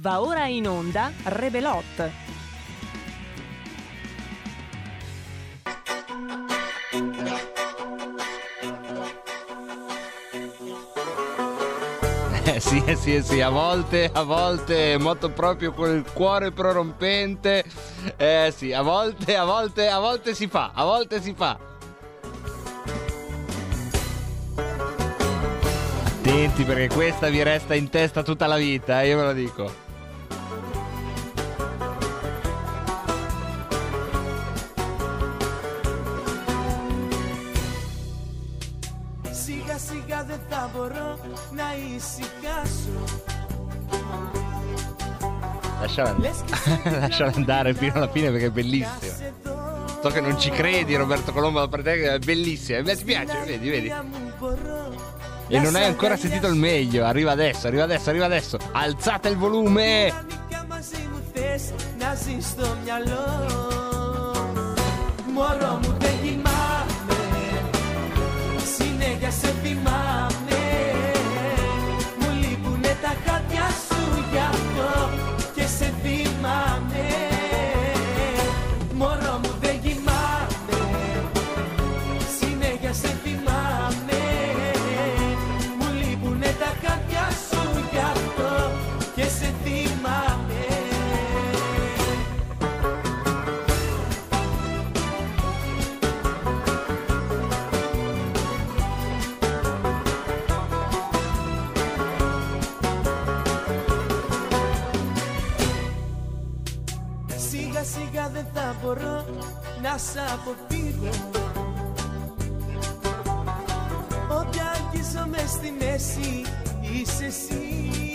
Va ora in onda Rebelot. Eh sì, eh sì, eh sì, a volte, a volte molto proprio quel cuore prorompente. Eh sì, a volte, a volte, a volte si fa, a volte si fa. Attenti perché questa vi resta in testa tutta la vita, eh, io ve lo dico. μπορώ να ησυχάσω Lasciala, Λες και σε lasciala andare fino alla fine perché è bellissima. κοιτάς εδώ So che non ci credi, Roberto Colombo, da parte te, è bellissima. Mi piace, Στην vedi, vedi. αργία μου μπορώ E να non σ' hai ancora sentito il meglio. Arriva adesso, arriva adesso, arriva adesso. Alzate il volume. Κανονικά μαζί να σ' αποφύγω Όποια αγγίζομαι στη μέση είσαι εσύ.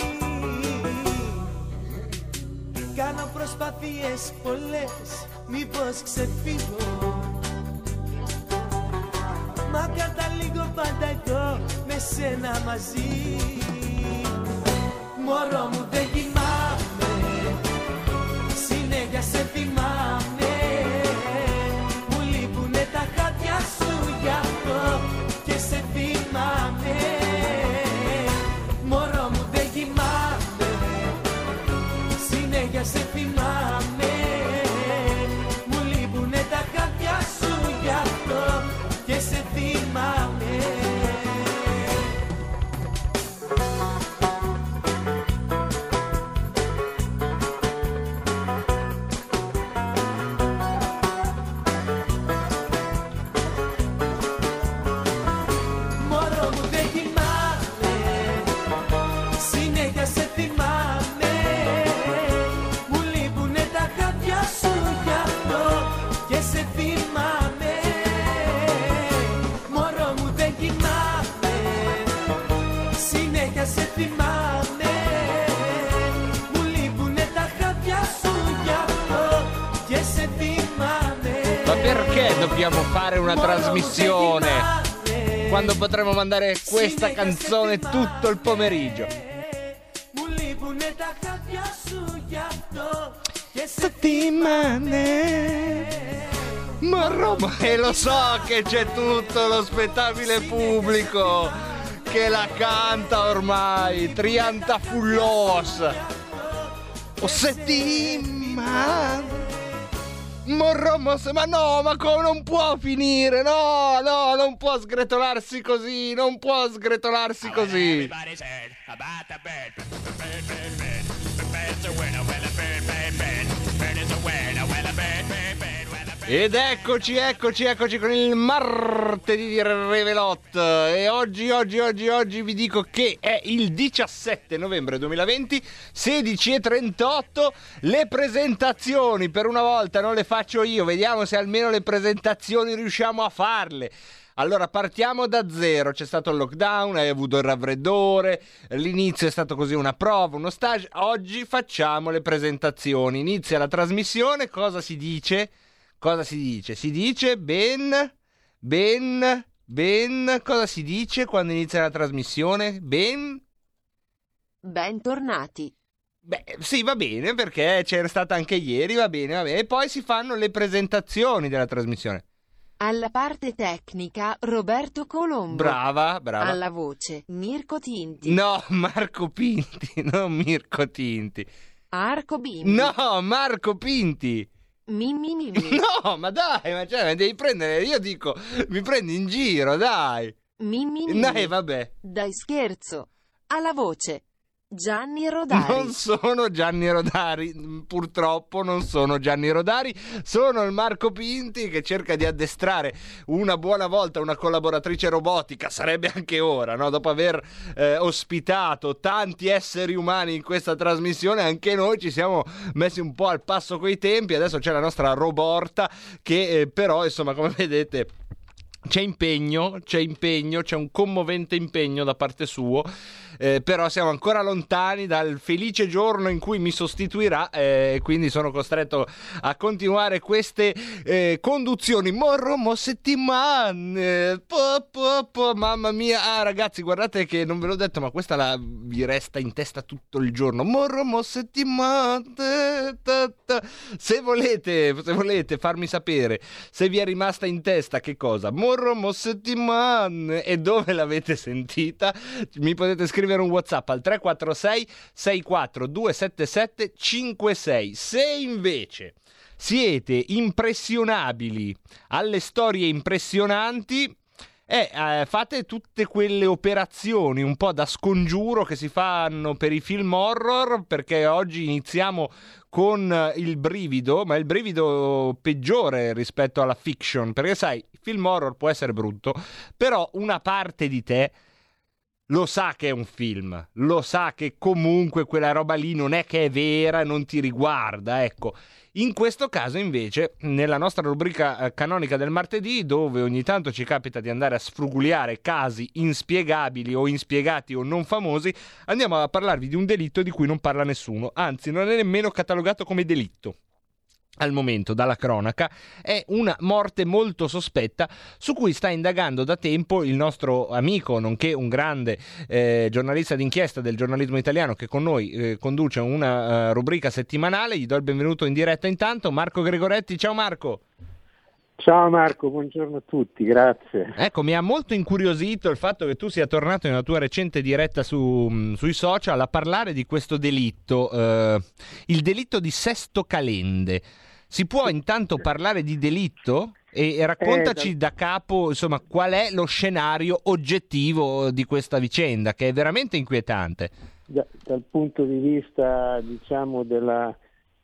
Κάνω προσπάθειες πολλές μήπως ξεφύγω. Μα καταλήγω πάντα εγώ με σένα μαζί. Μωρό μου δεν dobbiamo fare una trasmissione. quando potremo mandare questa canzone tutto il pomeriggio. Ma Roma, e lo so che c'è tutto lo spettabile pubblico che la canta ormai, Trianta Fullos. O settimane. Morromo, ma no, ma come non può finire? No, no, non può sgretolarsi così, non può sgretolarsi così. Ed eccoci, eccoci, eccoci con il martedì di Revelot. E oggi, oggi, oggi, oggi vi dico che è il 17 novembre 2020, 16.38. Le presentazioni, per una volta non le faccio io, vediamo se almeno le presentazioni riusciamo a farle. Allora partiamo da zero, c'è stato il lockdown, hai avuto il raffreddore, l'inizio è stato così una prova, uno stage, oggi facciamo le presentazioni, inizia la trasmissione, cosa si dice? Cosa si dice? Si dice ben, ben, ben, cosa si dice quando inizia la trasmissione? Ben, Bentornati. Beh, sì, va bene, perché c'era stata anche ieri, va bene, va bene. E poi si fanno le presentazioni della trasmissione. Alla parte tecnica Roberto Colombo. Brava, brava. Alla voce Mirko Tinti. No, Marco Pinti, non Mirko Tinti. Arco bimbi. No, Marco Pinti. Mi mi mi mi. No, ma dai, ma cioè, mi devi prendere, io dico, mi prendi in giro, dai. Mi mi mi. Dai, vabbè. Dai scherzo. Alla voce. Gianni Rodari. Non sono Gianni Rodari, purtroppo non sono Gianni Rodari, sono il Marco Pinti che cerca di addestrare una buona volta una collaboratrice robotica, sarebbe anche ora, no? dopo aver eh, ospitato tanti esseri umani in questa trasmissione, anche noi ci siamo messi un po' al passo coi tempi, adesso c'è la nostra roborta che eh, però insomma come vedete... C'è impegno, c'è impegno, c'è un commovente impegno da parte suo, eh, però siamo ancora lontani dal felice giorno in cui mi sostituirà e quindi sono costretto a continuare queste eh, conduzioni. Morro mo settimane, po, po, po, mamma mia, ah ragazzi guardate che non ve l'ho detto ma questa la, vi resta in testa tutto il giorno. Morro mo settimane, ta, ta. se volete, se volete farmi sapere se vi è rimasta in testa che cosa, Morro mo settimane e dove l'avete sentita, mi potete scrivere un WhatsApp al 346 64 277 56. Se invece siete impressionabili alle storie impressionanti, eh, eh, fate tutte quelle operazioni un po' da scongiuro che si fanno per i film horror, perché oggi iniziamo con il brivido, ma il brivido peggiore rispetto alla fiction, perché sai, il film horror può essere brutto, però una parte di te lo sa che è un film, lo sa che comunque quella roba lì non è che è vera, non ti riguarda, ecco. In questo caso invece, nella nostra rubrica eh, canonica del martedì, dove ogni tanto ci capita di andare a sfruguliare casi inspiegabili o inspiegati o non famosi, andiamo a parlarvi di un delitto di cui non parla nessuno, anzi non è nemmeno catalogato come delitto al momento dalla cronaca è una morte molto sospetta su cui sta indagando da tempo il nostro amico nonché un grande eh, giornalista d'inchiesta del giornalismo italiano che con noi eh, conduce una uh, rubrica settimanale. Gli do il benvenuto in diretta intanto. Marco Gregoretti ciao Marco Ciao Marco, buongiorno a tutti, grazie. Ecco, mi ha molto incuriosito il fatto che tu sia tornato nella tua recente diretta su, sui social a parlare di questo delitto, eh, il delitto di Sesto Calende. Si può intanto parlare di delitto? E, e raccontaci Eh, da capo insomma, qual è lo scenario oggettivo di questa vicenda, che è veramente inquietante. Da- dal punto di vista diciamo della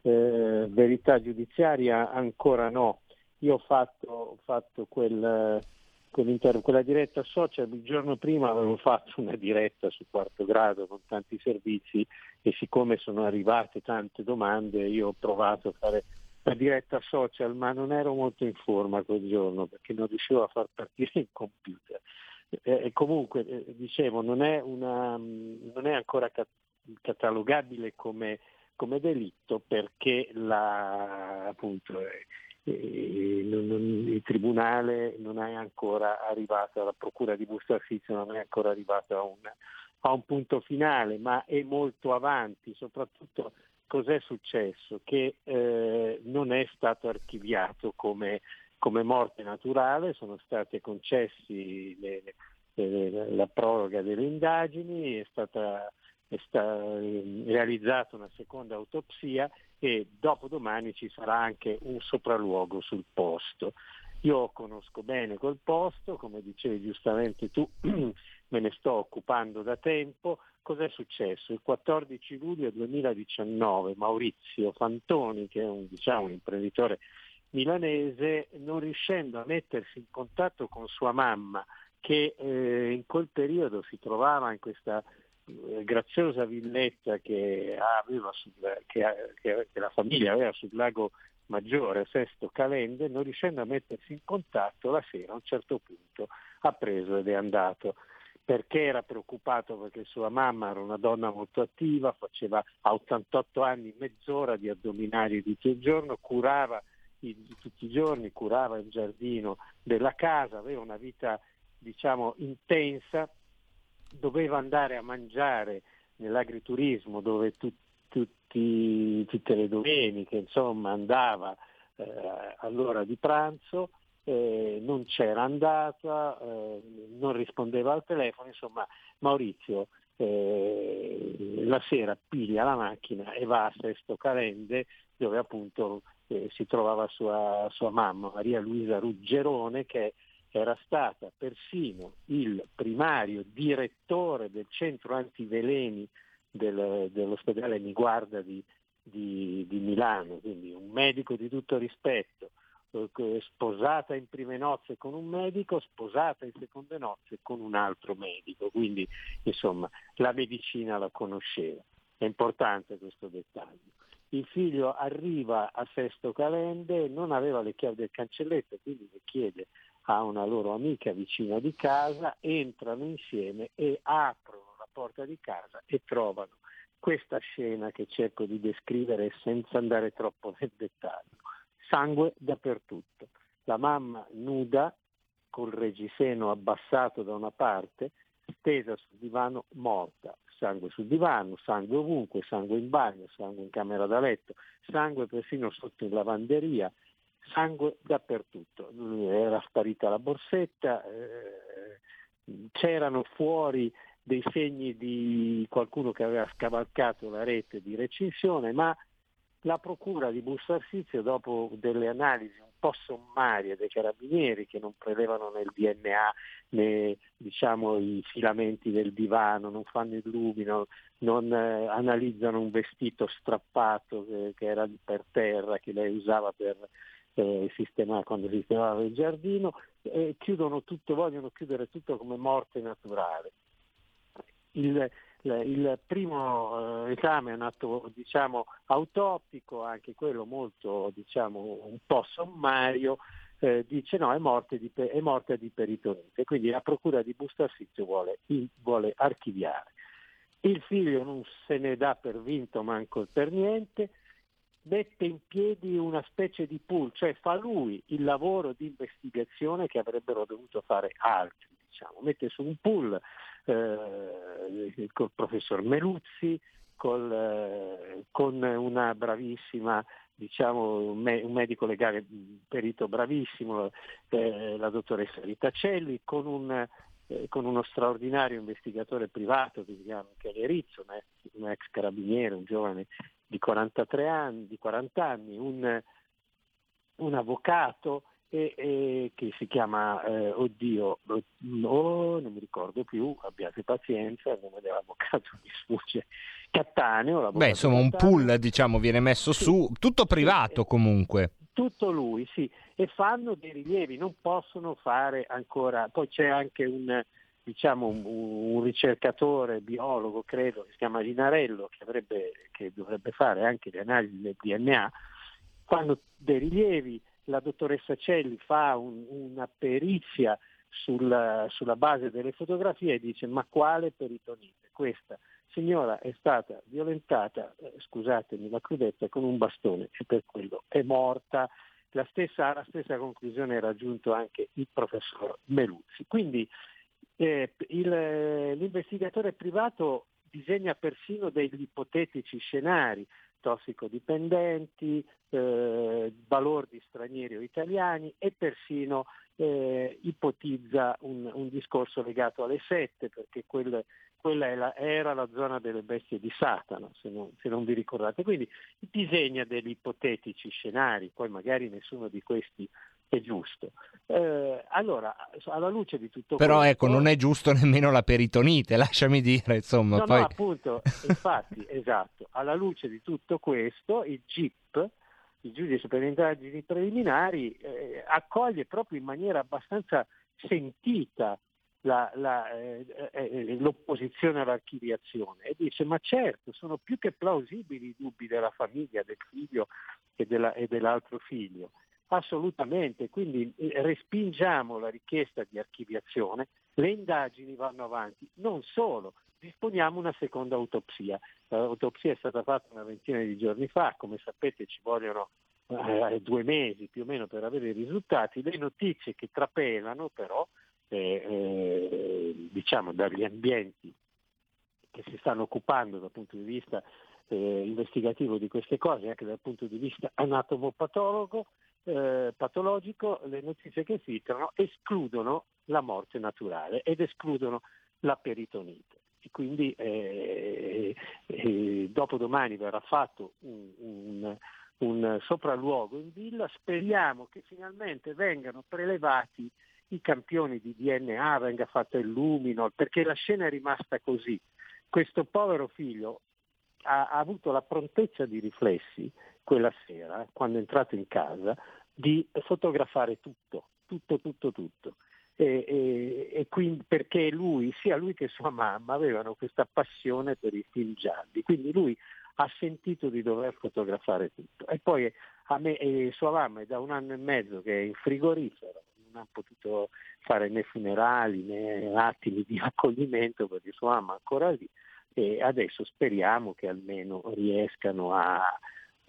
eh, verità giudiziaria ancora no. Io ho fatto, ho fatto quel, quella diretta social, il giorno prima avevo fatto una diretta su quarto grado con tanti servizi e siccome sono arrivate tante domande io ho provato a fare la diretta social ma non ero molto in forma quel giorno perché non riuscivo a far partire il computer. Eh, e comunque, eh, dicevo, non è, una, non è ancora ca- catalogabile come, come delitto perché la, appunto, il tribunale non è ancora arrivato, la procura di Busto Arsizio non è ancora arrivata a un, a un punto finale, ma è molto avanti, soprattutto cos'è successo? Che eh, non è stato archiviato come, come morte naturale, sono state concessi le- le- la proroga delle indagini, è stata è sta- eh, realizzata una seconda autopsia e dopodomani ci sarà anche un sopralluogo sul posto. Io conosco bene quel posto, come dicevi giustamente tu, me ne sto occupando da tempo. Cos'è successo? Il 14 luglio 2019 Maurizio Fantoni, che è un, diciamo, un imprenditore milanese, non riuscendo a mettersi in contatto con sua mamma, che eh, in quel periodo si trovava in questa graziosa villetta che, sul- che- che- che la famiglia aveva sul lago Maggiore, Sesto Calende, non riuscendo a mettersi in contatto la sera a un certo punto ha preso ed è andato. Perché era preoccupato? Perché sua mamma era una donna molto attiva, faceva a 88 anni mezz'ora di addominali tutto il giorno, curava i- tutti i giorni, curava il giardino della casa, aveva una vita diciamo intensa, doveva andare a mangiare nell'agriturismo dove tu- tutti- tutte le domeniche insomma andava eh, all'ora di pranzo, eh, non c'era andata, eh, non rispondeva al telefono, insomma Maurizio eh, la sera piglia la macchina e va a Sesto Calende dove appunto eh, si trovava sua, sua mamma Maria Luisa Ruggerone che era stata persino il primario direttore del centro antiveleni del- dell'ospedale Niguarda di, di- di Milano, quindi un medico di tutto rispetto, eh, sposata in prime nozze con un medico, sposata in seconde nozze con un altro medico, quindi insomma la medicina la conosceva. È importante questo dettaglio. Il figlio arriva a Sesto Calende, non aveva le chiavi del cancelletto, quindi le chiede a una loro amica vicina di casa, entrano insieme e aprono la porta di casa e trovano questa scena che cerco di descrivere senza andare troppo nel dettaglio. Sangue dappertutto. La mamma nuda, col reggiseno abbassato da una parte, stesa sul divano, morta. Sangue sul divano, sangue ovunque, sangue in bagno, sangue in camera da letto, sangue persino sotto in lavanderia, sangue dappertutto. Era sparita la borsetta, eh, c'erano fuori dei segni di qualcuno che aveva scavalcato la rete di recinzione, ma la procura di Busto Arsizio, dopo delle analisi un po' sommarie dei carabinieri che non prelevano nel DNA né diciamo, i filamenti del divano, non fanno il lumino, non eh, analizzano un vestito strappato che, che era per terra, che lei usava per eh, sistemare, quando sistemava il giardino, e chiudono tutto, vogliono chiudere tutto come morte naturale. Il, il primo eh, esame è un atto diciamo, autoptico, anche quello molto diciamo, un po' sommario, eh, dice no, è morte di, è morte di peritonite, quindi la procura di Busto Arsizio vuole, vuole archiviare. Il figlio non se ne dà per vinto manco per niente, mette in piedi una specie di pool, cioè fa lui il lavoro di investigazione che avrebbero dovuto fare altri, diciamo. mette su un pool eh, col professor Meluzzi, col, eh, con una bravissima, diciamo, un, me- un medico legale perito bravissimo, eh, la dottoressa Ritacelli, con, un, eh, con uno straordinario investigatore privato che si chiama Michele Rizzo, un ex, un ex carabiniere, un giovane di 43 anni, di 40 anni, un, un avvocato e, e che si chiama, eh, oddio, oh, non mi ricordo più, abbiate pazienza, il nome dell'avvocato mi sfugge, Cattaneo. Beh, insomma, un Cattaneo. pool, diciamo, viene messo Sì. su, tutto privato Sì. comunque. Tutto lui, sì, e fanno dei rilievi, non possono fare ancora, poi c'è anche un, diciamo, un, un ricercatore biologo, credo, che si chiama Linarello, che, avrebbe, che dovrebbe fare anche le analisi del DNA, fanno dei rilievi, la dottoressa Celli fa un- una perizia sulla, sulla base delle fotografie e dice ma quale peritonite? Questa signora è stata violentata, eh, scusatemi la crudezza, con un bastone e per quello è morta. La stessa, la stessa conclusione ha raggiunto anche il professor Meluzzi. Quindi eh, il- l'investigatore privato disegna persino degli ipotetici scenari, tossicodipendenti, eh, balordi stranieri o italiani e persino eh, ipotizza un, un discorso legato alle sette, perché quel- quella la- era la zona delle bestie di Satana, se non, se non vi ricordate. Quindi disegna degli ipotetici scenari, poi magari nessuno di questi è giusto. Eh, allora, alla luce di tutto Però questo... ecco, non è giusto nemmeno la peritonite, lasciami dire, insomma, No, poi... no, appunto, infatti, esatto, alla luce di tutto questo, il GIP, il giudice per le indagini preliminari, eh, accoglie proprio in maniera abbastanza sentita la- la, eh, eh, l'opposizione all'archiviazione e dice ma certo sono più che plausibili i dubbi della famiglia, del figlio e, della- e dell'altro figlio. Assolutamente, quindi eh, respingiamo la richiesta di archiviazione, le indagini vanno avanti, non solo, disponiamo una seconda autopsia. L'autopsia è stata fatta una ventina di giorni fa, come sapete ci vogliono eh, due mesi più o meno per avere i risultati. Le notizie che trapelano però, eh, eh, diciamo dagli ambienti che si stanno occupando dal punto di vista eh, investigativo di queste cose, anche dal punto di vista anatomopatologo, eh, patologico, le notizie che filtrano escludono la morte naturale ed escludono la peritonite. E quindi eh, eh, dopodomani verrà fatto un, un, un sopralluogo in villa, speriamo che finalmente vengano prelevati i campioni di DNA, venga fatto il luminol, perché la scena è rimasta così. Questo povero figlio ha, ha avuto la prontezza di riflessi quella sera, quando è entrato in casa, di fotografare tutto, tutto, tutto, tutto. E, e, e quindi perché lui, sia lui che sua mamma, avevano questa passione per i film gialli, quindi lui ha sentito di dover fotografare tutto. E poi a me e sua mamma è da un anno e mezzo che è in frigorifero, non ha potuto fare né funerali né attimi di accoglimento perché sua mamma è ancora lì e adesso speriamo che almeno riescano a,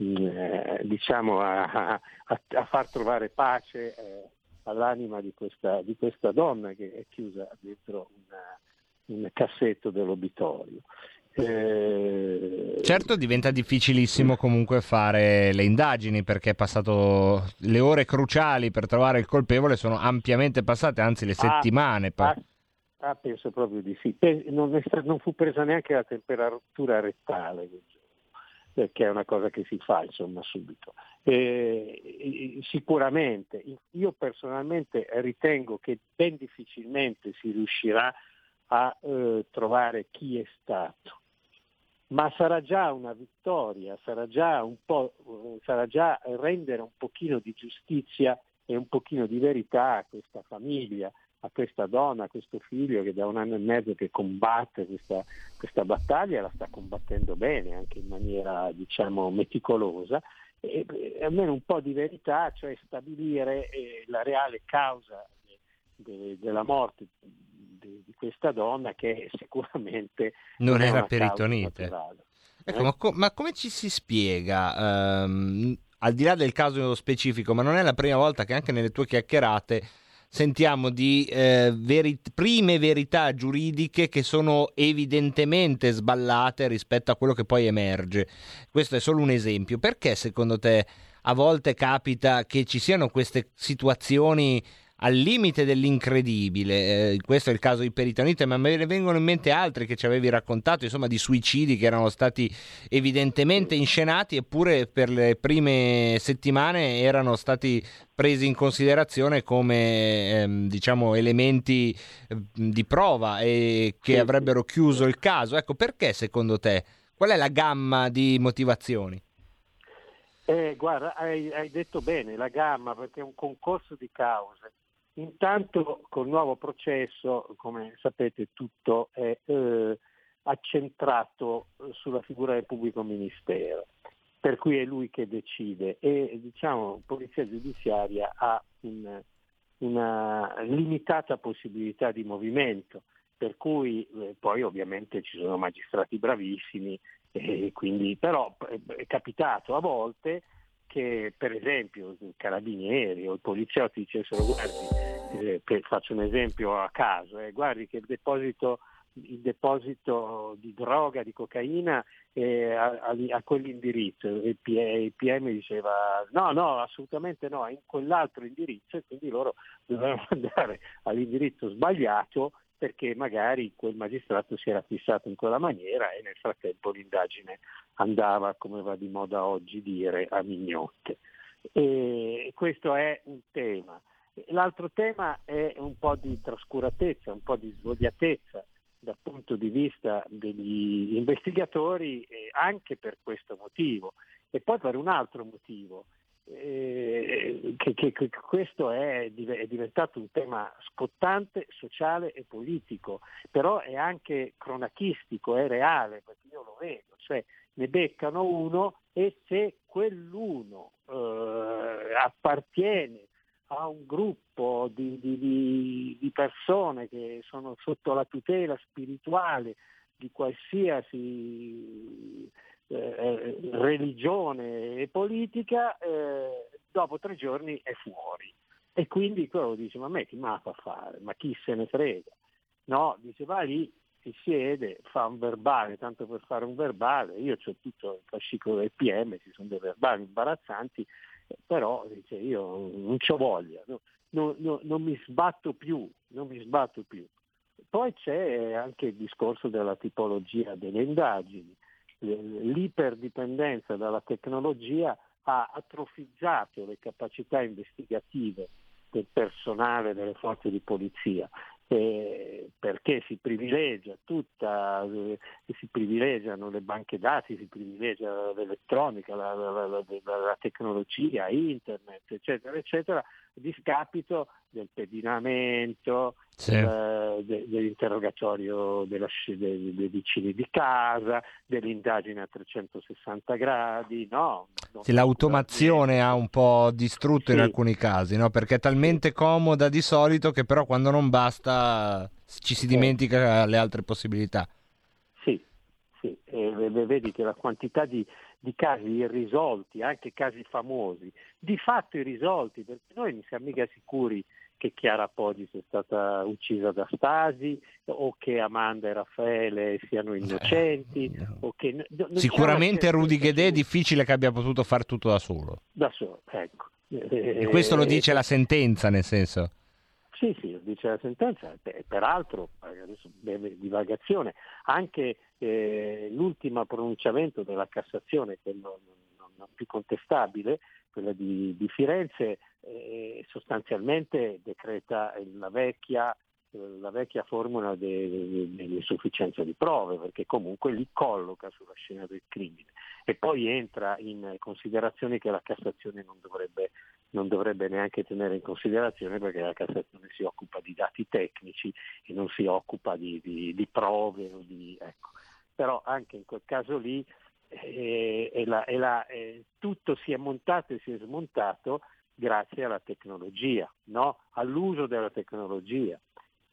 eh, diciamo a, a, a, far trovare pace eh, all'anima di questa, di questa, donna che è chiusa dentro una, un cassetto dell'obitorio. Eh... Certo diventa difficilissimo comunque fare le indagini perché è passato le ore cruciali per trovare il colpevole sono ampiamente passate, anzi le ah, settimane. Ah, ah, penso proprio di sì. Non, sta, non, fu presa neanche la temperatura rettale che è una cosa che si fa insomma subito. Eh, sicuramente, io personalmente ritengo che ben difficilmente si riuscirà a eh, trovare chi è stato ma sarà già una vittoria, sarà già, un po', sarà già rendere un pochino di giustizia e un pochino di verità a questa famiglia, a questa donna, a questo figlio che da un anno e mezzo che combatte questa, questa battaglia, la sta combattendo bene, anche in maniera diciamo meticolosa, e, e almeno un po' di verità, cioè stabilire eh, la reale causa de, de, della morte di, di questa donna che sicuramente non, non era peritonite. Ecco, eh? ma, co- ma, come ci si spiega, um, al di là del caso specifico, ma non è la prima volta che anche nelle tue chiacchierate sentiamo di eh, veri- prime verità giuridiche che sono evidentemente sballate rispetto a quello che poi emerge. Questo è solo un esempio. Perché secondo te a volte capita che ci siano queste situazioni al limite dell'incredibile. Eh, questo è il caso di Peritonite, ma me ne vengono in mente altri che ci avevi raccontato, insomma, di suicidi che erano stati evidentemente inscenati, eppure per le prime settimane erano stati presi in considerazione come ehm, diciamo elementi eh, di prova e che avrebbero chiuso il caso. Ecco, perché secondo te? Qual è la gamma di motivazioni? Eh, guarda, hai, hai, detto bene, la gamma, perché è un concorso di cause. Intanto col nuovo processo, come sapete, tutto è eh, accentrato sulla figura del pubblico ministero, per cui è lui che decide. E diciamo Polizia Giudiziaria ha un, una limitata possibilità di movimento, per cui eh, poi ovviamente ci sono magistrati bravissimi, e quindi, però è capitato a volte che per esempio i carabinieri o i poliziotti dicessero guardi, eh, faccio un esempio a caso, eh, guardi che il deposito, il deposito di droga, di cocaina è a, a, a quell'indirizzo il, il PM diceva no, no, assolutamente no, è in quell'altro indirizzo e quindi loro dovevano andare all'indirizzo sbagliato perché magari quel magistrato si era fissato in quella maniera e nel frattempo l'indagine andava, come va di moda oggi dire, a mignotte. E questo è un tema. L'altro tema è un po' di trascuratezza, un po' di svogliatezza dal punto di vista degli investigatori anche per questo motivo e poi per un altro motivo eh, che, che, che, questo è, è, diventato un tema scottante, sociale e politico, però è anche cronachistico, è reale, perché io lo vedo, cioè ne beccano uno e se quell'uno eh, appartiene a un gruppo di, di, di, di persone che sono sotto la tutela spirituale di qualsiasi eh, religione e politica, eh, dopo tre giorni è fuori. E quindi quello dice, ma a me chi mi fa fare? Ma chi se ne frega? No, dice, va lì, si siede, fa un verbale, tanto per fare un verbale, io ho tutto il fascicolo del PM, ci sono dei verbali imbarazzanti, però dice, io non ho voglia, no, no, no, non mi sbatto più, non mi sbatto più. Poi c'è anche il discorso della tipologia delle indagini. L'iperdipendenza dalla tecnologia ha atrofizzato le capacità investigative del personale delle forze di polizia eh, perché si privilegia tutta, eh, si privilegiano le banche dati, si privilegia l'elettronica, la, la, la, la tecnologia, internet, eccetera, eccetera, discapito del pedinamento, Sì. eh, de- dell'interrogatorio della dei, dei vicini di casa, dell'indagine a 360 gradi, no? Sì, l'automazione ha un po' distrutto in Sì. alcuni casi, no? Perché è talmente comoda di solito che però quando non basta ci si dimentica le altre possibilità. Sì, sì. E vedi che la quantità di, di casi irrisolti, anche casi famosi, di fatto irrisolti, perché noi non siamo mica sicuri che Chiara Poggi sia stata uccisa da Stasi o che Amanda e Raffaele siano innocenti o che Eh, Sicuramente Rudy Ghedè è difficile che abbia potuto fare tutto da solo. da solo, ecco. E questo lo dice la sentenza, nel senso. Sì, sì, lo dice la sentenza, e peraltro, eh, adesso divagazione, anche eh, l'ultimo pronunciamento della Cassazione, quello non, non più contestabile, quella di, di Firenze, eh, sostanzialmente decreta la vecchia, la vecchia formula de- de- dell'insufficienza di prove, perché comunque li colloca sulla scena del crimine. E poi entra in considerazioni che la Cassazione non dovrebbe non dovrebbe neanche tenere in considerazione perché la Cassazione si occupa di dati tecnici e non si occupa di, di- di prove. di- ecco. Però anche in quel caso lì eh, è la- è la- eh, tutto si è montato e si è smontato grazie alla tecnologia, no? all'uso della tecnologia.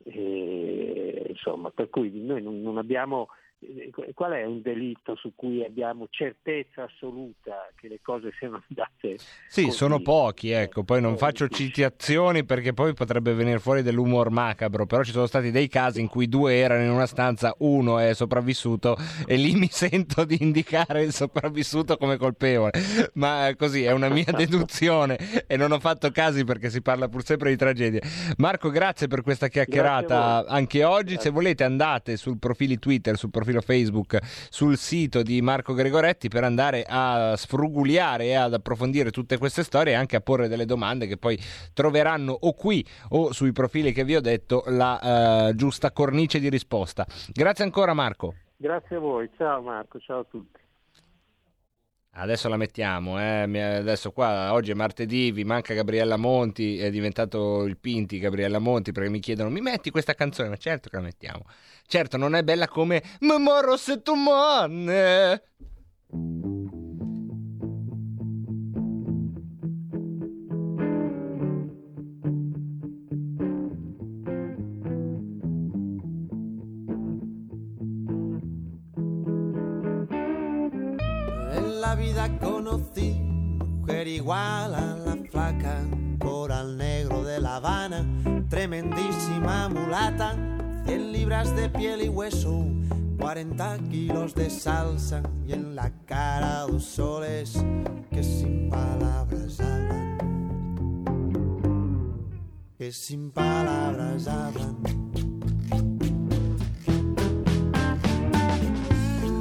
E, insomma, per cui noi non, non abbiamo qual è un delitto su cui abbiamo certezza assoluta che le cose siano andate Sì, così? sono pochi, ecco. Poi non Eh, faccio citazioni perché poi potrebbe venire fuori dell'umor macabro. Però ci sono stati dei casi in cui due erano in una stanza, uno è sopravvissuto e lì mi sento di indicare il sopravvissuto come colpevole. Ma così è una mia deduzione e non ho fatto casi perché si parla pur sempre di tragedie. Marco, grazie per questa chiacchierata anche oggi. Se Grazie. volete andate sul profilo Twitter, sul profilo Facebook, sul sito di Marco Gregoretti per andare a sfruguliare e ad approfondire tutte queste storie e anche a porre delle domande che poi troveranno o qui o sui profili che vi ho detto la eh, giusta cornice di risposta. Grazie ancora Marco. Grazie a voi, ciao Marco, ciao a tutti. Adesso la mettiamo, eh. Adesso qua oggi è martedì, vi manca Gabriella Monti, è diventato il Pinti Gabriella Monti perché mi chiedono mi metti questa canzone, ma certo che la mettiamo. Certo non è bella come Memoro se tu mon. En la vida conocí mujer igual a la flaca, coral negro de La Habana, tremendísima mulata, 100 libras de piel y hueso, 40 kilos de salsa y en la cara dos soles que sin palabras hablan, que sin palabras hablan.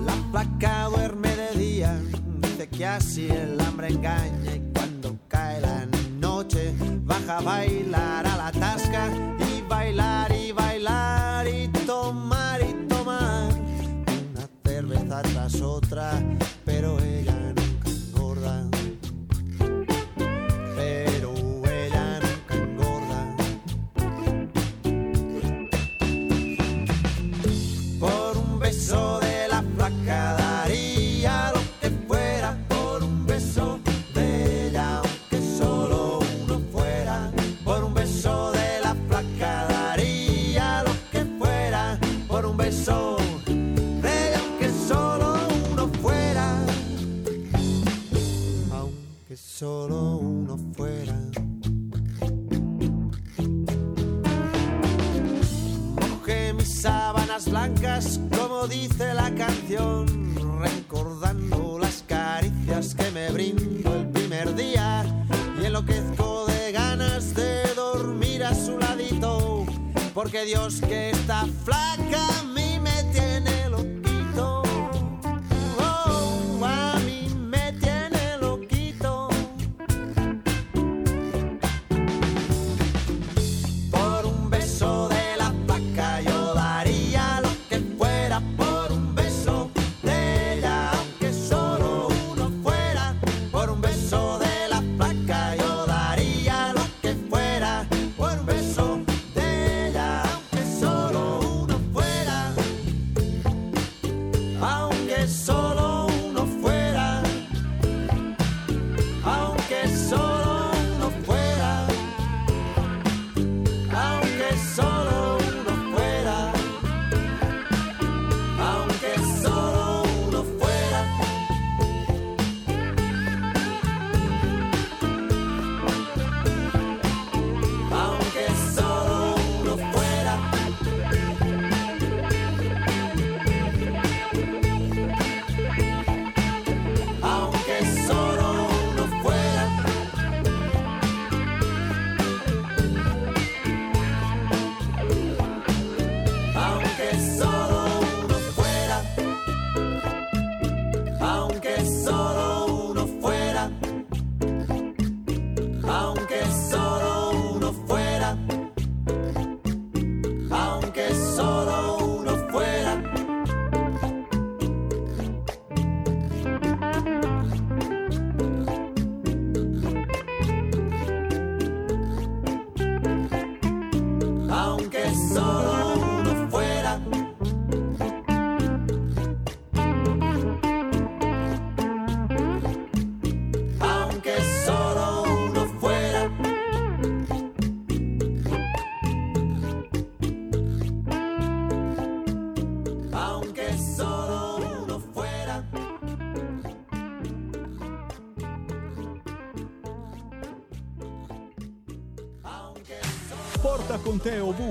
La placa duerme de día, dice que así el hambre engaña y cuando cae la noche baja a bailar a la tasca y bailar y las otras, pero ella blancas, como dice la canción, recordando las caricias que me brindo el primer día. Y enloquezco de ganas de dormir a su ladito, porque que Dios que esta flaca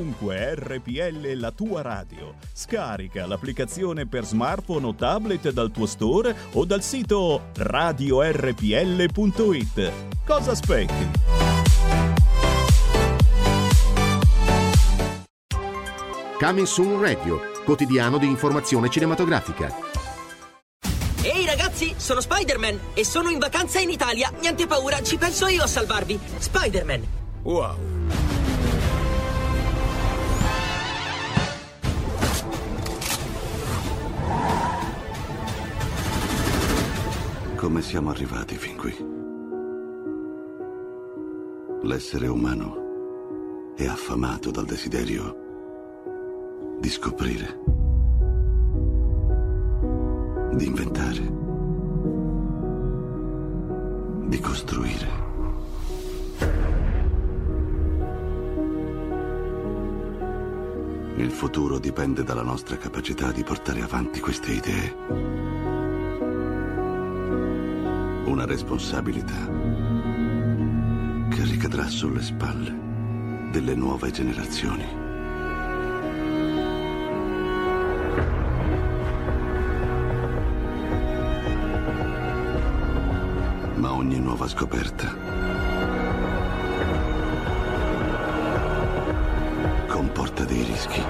ovunque RPL la tua radio. Scarica l'applicazione per smartphone o tablet dal tuo store o dal sito radiorpl.it. Cosa aspetti? Coming Soon Radio, quotidiano di informazione cinematografica. Ehi ragazzi, sono Spider-Man e sono in vacanza in Italia. Niente paura, ci penso io a salvarvi. Spider-Man. Wow. Come siamo arrivati fin qui? L'essere umano è affamato dal desiderio di scoprire, di inventare, di costruire. Il futuro dipende dalla nostra capacità di portare avanti queste idee. Una responsabilità che ricadrà sulle spalle delle nuove generazioni. Ma ogni nuova scoperta comporta dei rischi,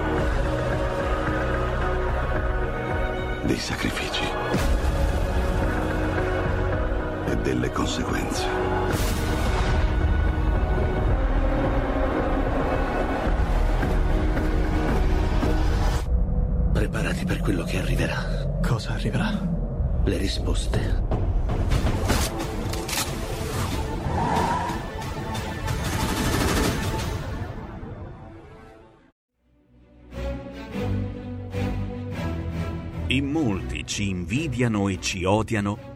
dei sacrifici e delle conseguenze. Preparati per quello che arriverà. Cosa arriverà? Le risposte. In molti ci invidiano e ci odiano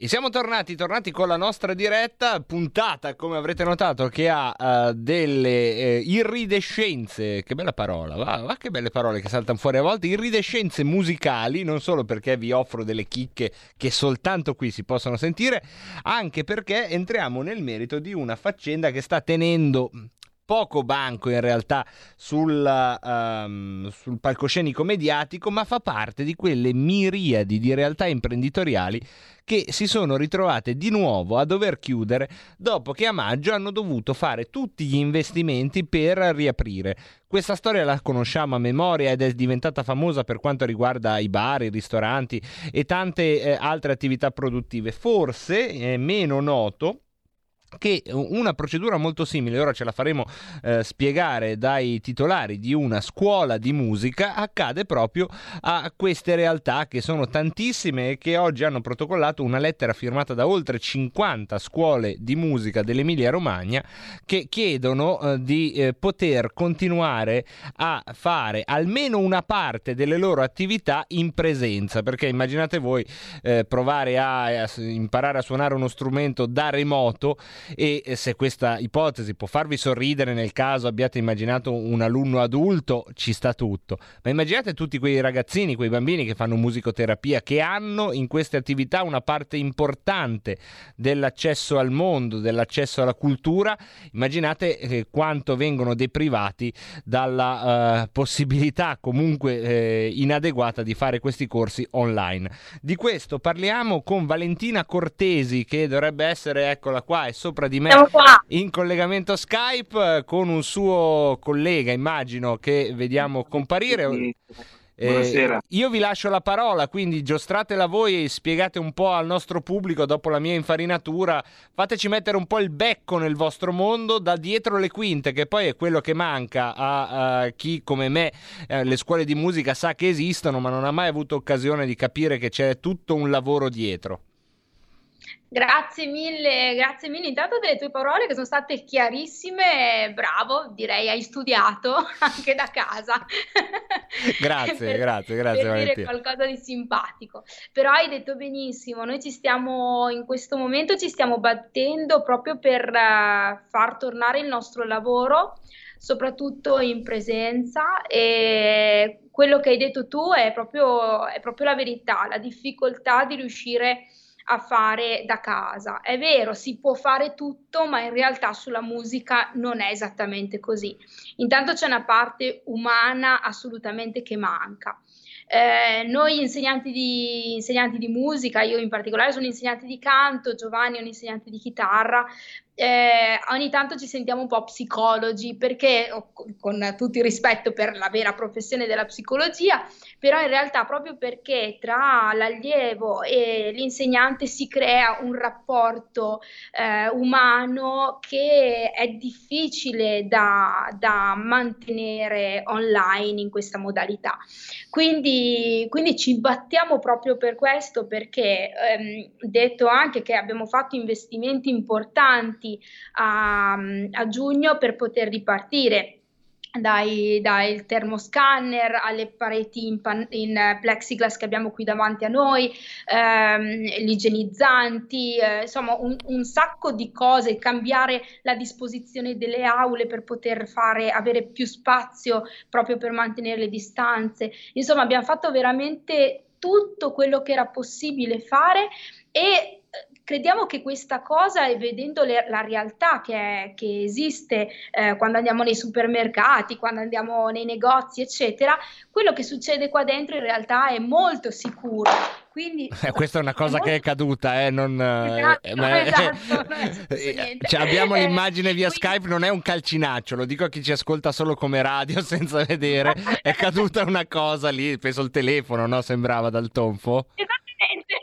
E siamo tornati, tornati con la nostra diretta puntata, come avrete notato, che ha uh, delle eh, iridescenze, che bella parola, va, va, che belle parole che saltano fuori a volte, iridescenze musicali, non solo perché vi offro delle chicche che soltanto qui si possono sentire, anche perché entriamo nel merito di una faccenda che sta tenendo poco banco in realtà sul, um, sul, palcoscenico mediatico, ma fa parte di quelle miriadi di realtà imprenditoriali che si sono ritrovate di nuovo a dover chiudere dopo che a maggio hanno dovuto fare tutti gli investimenti per riaprire. Questa storia la conosciamo a memoria ed è diventata famosa per quanto riguarda i bar, i ristoranti e tante eh, altre attività produttive. Forse è meno noto che una procedura molto simile, ora ce la faremo eh, spiegare dai titolari di una scuola di musica, accade proprio a queste realtà che sono tantissime e che oggi hanno protocollato una lettera firmata da oltre 50 scuole di musica dell'Emilia Romagna che chiedono eh, di eh, poter continuare a fare almeno una parte delle loro attività in presenza, perché immaginate voi eh, provare a, a imparare a suonare uno strumento da remoto e se questa ipotesi può farvi sorridere nel caso abbiate immaginato un alunno adulto, ci sta tutto. Ma immaginate tutti quei ragazzini, quei bambini che fanno musicoterapia, che hanno in queste attività una parte importante dell'accesso al mondo, dell'accesso alla cultura. Immaginate eh, quanto vengono deprivati dalla uh, possibilità comunque eh, inadeguata di fare questi corsi online. Di questo parliamo con Valentina Cortesi che dovrebbe essere, eccola qua, è sopra di me in collegamento Skype con un suo collega, immagino, che vediamo comparire. Eh, io vi lascio la parola, quindi giostratela voi e spiegate un po' al nostro pubblico dopo la mia infarinatura. Fateci mettere un po' il becco nel vostro mondo da dietro le quinte, che poi è quello che manca a, a chi come me eh, le scuole di musica sa che esistono, ma non ha mai avuto occasione di capire che c'è tutto un lavoro dietro. Grazie mille, grazie mille intanto delle tue parole che sono state chiarissime, bravo, direi hai studiato anche da casa. Grazie, per, grazie, grazie. Per Valentina. dire qualcosa di simpatico. Però hai detto benissimo, noi ci stiamo, in questo momento ci stiamo battendo proprio per uh, far tornare il nostro lavoro, soprattutto in presenza e quello che hai detto tu è proprio, è proprio la verità, la difficoltà di riuscire a a fare da casa. È vero, si può fare tutto, ma in realtà sulla musica non è esattamente così. Intanto c'è una parte umana assolutamente che manca. Eh, noi insegnanti di, insegnanti di musica, io in particolare sono insegnante di canto, Giovanni è un insegnante di chitarra, eh, ogni tanto ci sentiamo un po' psicologi perché, con tutto il rispetto per la vera professione della psicologia, però in realtà proprio perché tra l'allievo e l'insegnante si crea un rapporto eh, umano che è difficile da, da, mantenere online in questa modalità. Quindi, quindi ci battiamo proprio per questo perché ehm, detto anche che abbiamo fatto investimenti importanti a, a giugno per poter ripartire dai, dal termoscanner alle pareti in, pan, in, plexiglass che abbiamo qui davanti a noi, ehm, gli igienizzanti, eh, insomma un, un, sacco di cose, cambiare la disposizione delle aule per poter fare, avere più spazio proprio per mantenere le distanze. Insomma abbiamo fatto veramente tutto quello che era possibile fare e crediamo che questa cosa, e vedendo le, la realtà che, è, che esiste eh, quando andiamo nei supermercati, quando andiamo nei negozi, eccetera, quello che succede qua dentro in realtà è molto sicuro. Quindi, eh, questa è una cosa è molto... che è caduta, eh, non, eh, esatto, ma, esatto, cioè, abbiamo Eh, l'immagine via Skype, non è un calcinaccio, lo dico a chi ci ascolta solo come radio senza vedere, è caduta una cosa lì, penso il telefono, no? Sembrava dal tonfo. Esattamente,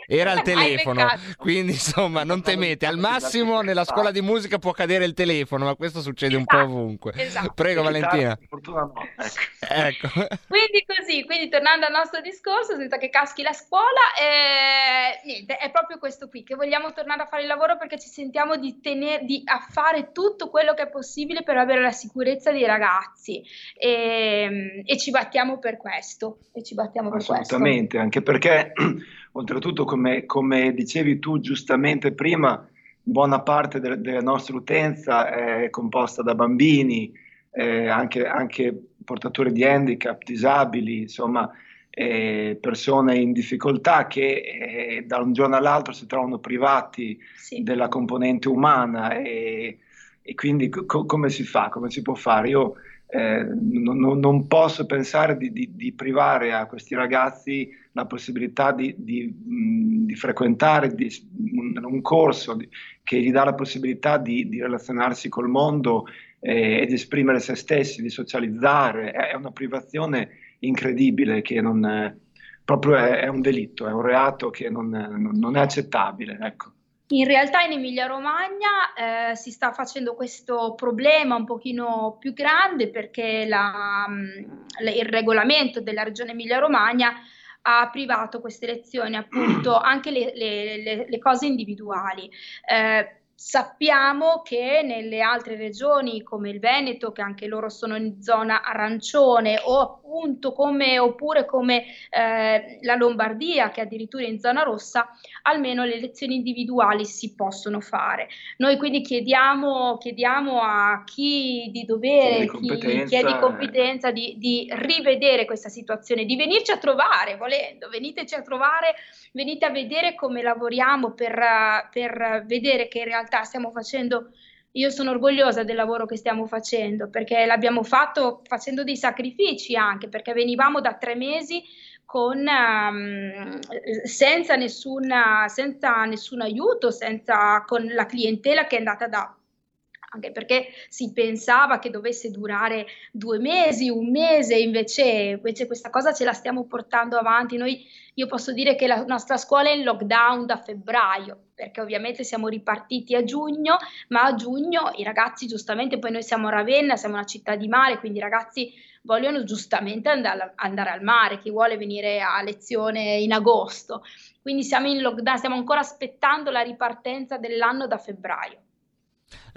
Era al Hai telefono, quindi insomma non temete, al massimo nella scuola di musica può cadere il telefono, ma questo succede un po' ovunque. esatto. Prego chitarre, Valentina. ecco. Ecco. Quindi così, quindi tornando al nostro discorso, senza che caschi la scuola, eh, niente, è proprio questo qui, che vogliamo tornare a fare il lavoro perché ci sentiamo di, tener, di a fare tutto quello che è possibile per avere la sicurezza dei ragazzi e, e ci battiamo per questo. E ci battiamo per questo. Assolutamente, anche perché oltretutto, come, come dicevi tu giustamente prima, buona parte del- della nostra utenza è composta da bambini, eh, anche, anche portatori di handicap, disabili, insomma, eh, persone in difficoltà che eh, da un giorno all'altro si trovano privati della componente umana e, e quindi co- come si fa, come si può fare? Io eh, non, non- posso pensare di, di- di privare a questi ragazzi la possibilità di, di, frequentare un, un corso che gli dà la possibilità di, relazionarsi col mondo eh, e di esprimere se stessi, di socializzare. È, una privazione incredibile che non è, proprio è, è un delitto, è un reato che non- non è accettabile. Ecco. In realtà in Emilia-Romagna eh, si sta facendo questo problema un pochino più grande perché la, le- il regolamento della regione Emilia-Romagna ha privato queste lezioni, appunto, anche le, le- le- le cose individuali. Eh, Sappiamo che nelle altre regioni come il Veneto, che anche loro sono in zona arancione, o appunto come, oppure come eh, la Lombardia, che addirittura è in zona rossa, almeno le lezioni individuali si possono fare. Noi quindi chiediamo, chiediamo a chi di dovere, Chi è di chi, chi è di competenza, competenza di, di rivedere questa situazione, di venirci a trovare, volendo, veniteci a trovare, venite a vedere come lavoriamo per, eh, per vedere che in realtà stiamo facendo io sono orgogliosa del lavoro che stiamo facendo perché l'abbiamo fatto facendo dei sacrifici anche perché venivamo da tre mesi con, ehm, senza, nessuna, senza nessun aiuto, senza, con la clientela che è andata da anche perché si pensava che dovesse durare due mesi, un mese, invece, invece questa cosa ce la stiamo portando avanti. Noi, io posso dire che la nostra scuola è in lockdown da febbraio, perché ovviamente siamo ripartiti a giugno, ma a giugno i ragazzi giustamente, poi noi siamo a Ravenna, siamo una città di mare, quindi i ragazzi vogliono giustamente andare, andare al mare, chi vuole venire a lezione in agosto. Quindi siamo in lockdown, stiamo ancora aspettando la ripartenza dell'anno da febbraio.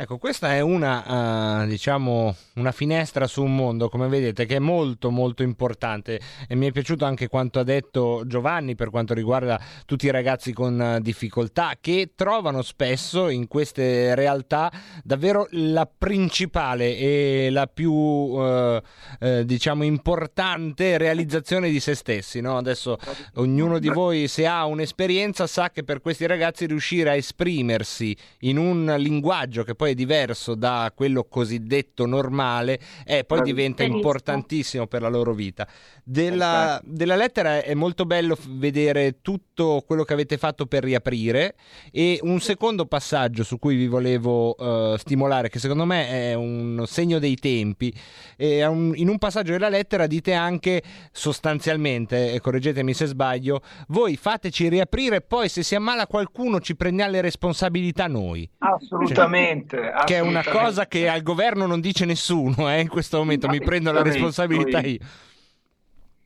Ecco, questa è una, eh, diciamo, una finestra su un mondo, come vedete, che è molto molto importante e mi è piaciuto anche quanto ha detto Giovanni per quanto riguarda tutti i ragazzi con eh, difficoltà che trovano spesso in queste realtà davvero la principale e la più, eh, eh, diciamo, importante realizzazione di se stessi. no? Adesso ognuno di voi, se ha un'esperienza, sa che per questi ragazzi riuscire a esprimersi in un linguaggio che poi è diverso da quello cosiddetto normale, eh, poi diventa importantissimo per la loro vita. Della, della lettera è molto bello vedere tutto quello che avete fatto per riaprire e un secondo passaggio su cui vi volevo eh, stimolare, che secondo me è un segno dei tempi. E un- in un passaggio della lettera dite anche sostanzialmente, e correggetemi se sbaglio, voi fateci riaprire, poi se si ammala qualcuno ci prendiamo le responsabilità noi. Assolutamente. Che è una cosa che al governo non dice nessuno, eh, in questo momento mi prendo la responsabilità io.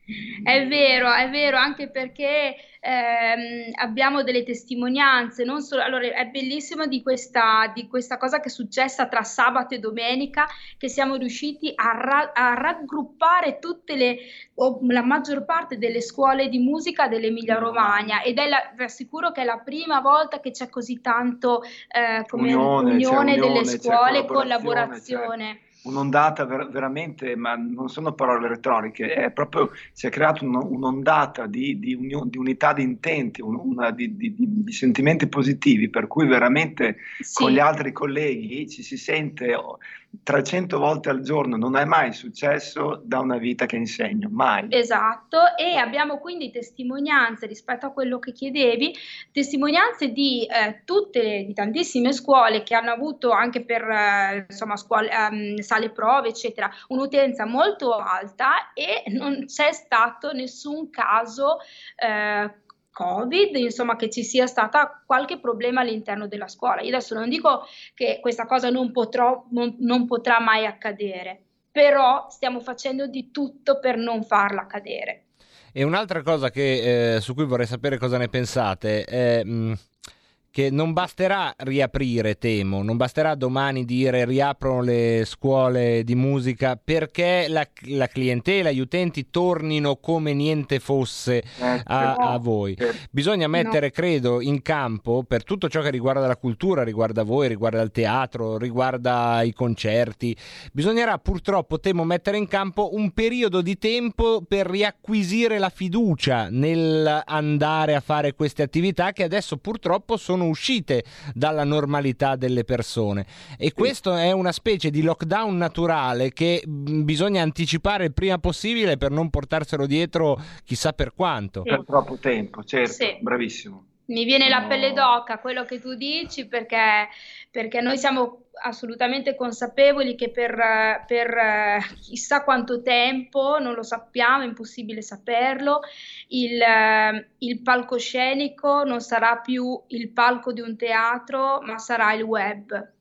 È vero, è vero, anche perché ehm, abbiamo delle testimonianze, non solo, allora è bellissimo di questa, di questa cosa che è successa tra sabato e domenica, che siamo riusciti a, ra- a raggruppare tutte le, o la maggior parte delle scuole di musica dell'Emilia Romagna ed è la, vi assicuro che è la prima volta che c'è così tanto eh, come Unione, unione delle unione, c'è scuole, collaborazione, collaborazione. Un'ondata ver- veramente, ma non sono parole retoriche, è proprio, si è creata un- un'ondata di, di unio- di unità di intenti, un- una- di, di- sentimenti positivi, per cui veramente con gli altri colleghi ci si sente oh, 300 volte al giorno, non è mai successo da una vita che insegno, mai. Esatto, e abbiamo quindi testimonianze rispetto a quello che chiedevi, testimonianze di eh, tutte, di tantissime scuole che hanno avuto anche per eh, insomma scuole, ehm, sale prove, eccetera, un'utenza molto alta e non c'è stato nessun caso eh, Covid, insomma che ci sia stata qualche problema all'interno della scuola. Io adesso non dico che questa cosa non, potrò, non, non potrà mai accadere, però stiamo facendo di tutto per non farla accadere. E un'altra cosa che, eh, su cui vorrei sapere cosa ne pensate è... Mh che non basterà riaprire, temo, non basterà domani dire riaprono le scuole di musica perché la, la clientela, gli utenti tornino come niente fosse a, a voi. Bisogna mettere, credo, in campo per tutto ciò che riguarda la cultura, riguarda voi, riguarda il teatro, riguarda i concerti, bisognerà purtroppo, temo, mettere in campo un periodo di tempo per riacquisire la fiducia nell'andare a fare queste attività che adesso purtroppo sono uscite dalla normalità delle persone e questo è una specie di lockdown naturale che mh, bisogna anticipare il prima possibile per non portarselo dietro chissà per quanto. Per troppo tempo, certo, Sì. bravissimo. Mi viene la pelle d'oca quello che tu dici perché, perché noi siamo assolutamente consapevoli che per, per, eh, chissà quanto tempo, non lo sappiamo, è impossibile saperlo, il, eh, il palcoscenico non sarà più il palco di un teatro, ma sarà il web.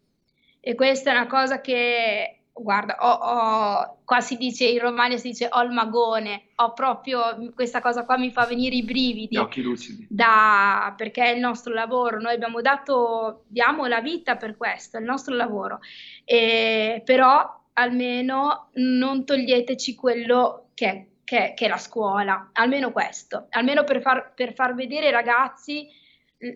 E questa è una cosa che, guarda, ho, ho- qua si dice, in Romagna si dice ho il magone, ho proprio, questa cosa qua mi fa venire i brividi. Gli occhi lucidi. da, perché è il nostro lavoro, noi abbiamo dato, diamo la vita per questo, è il nostro lavoro, E- però almeno non toglieteci quello che, che- che è la scuola, almeno questo, almeno per far, per far vedere ai ragazzi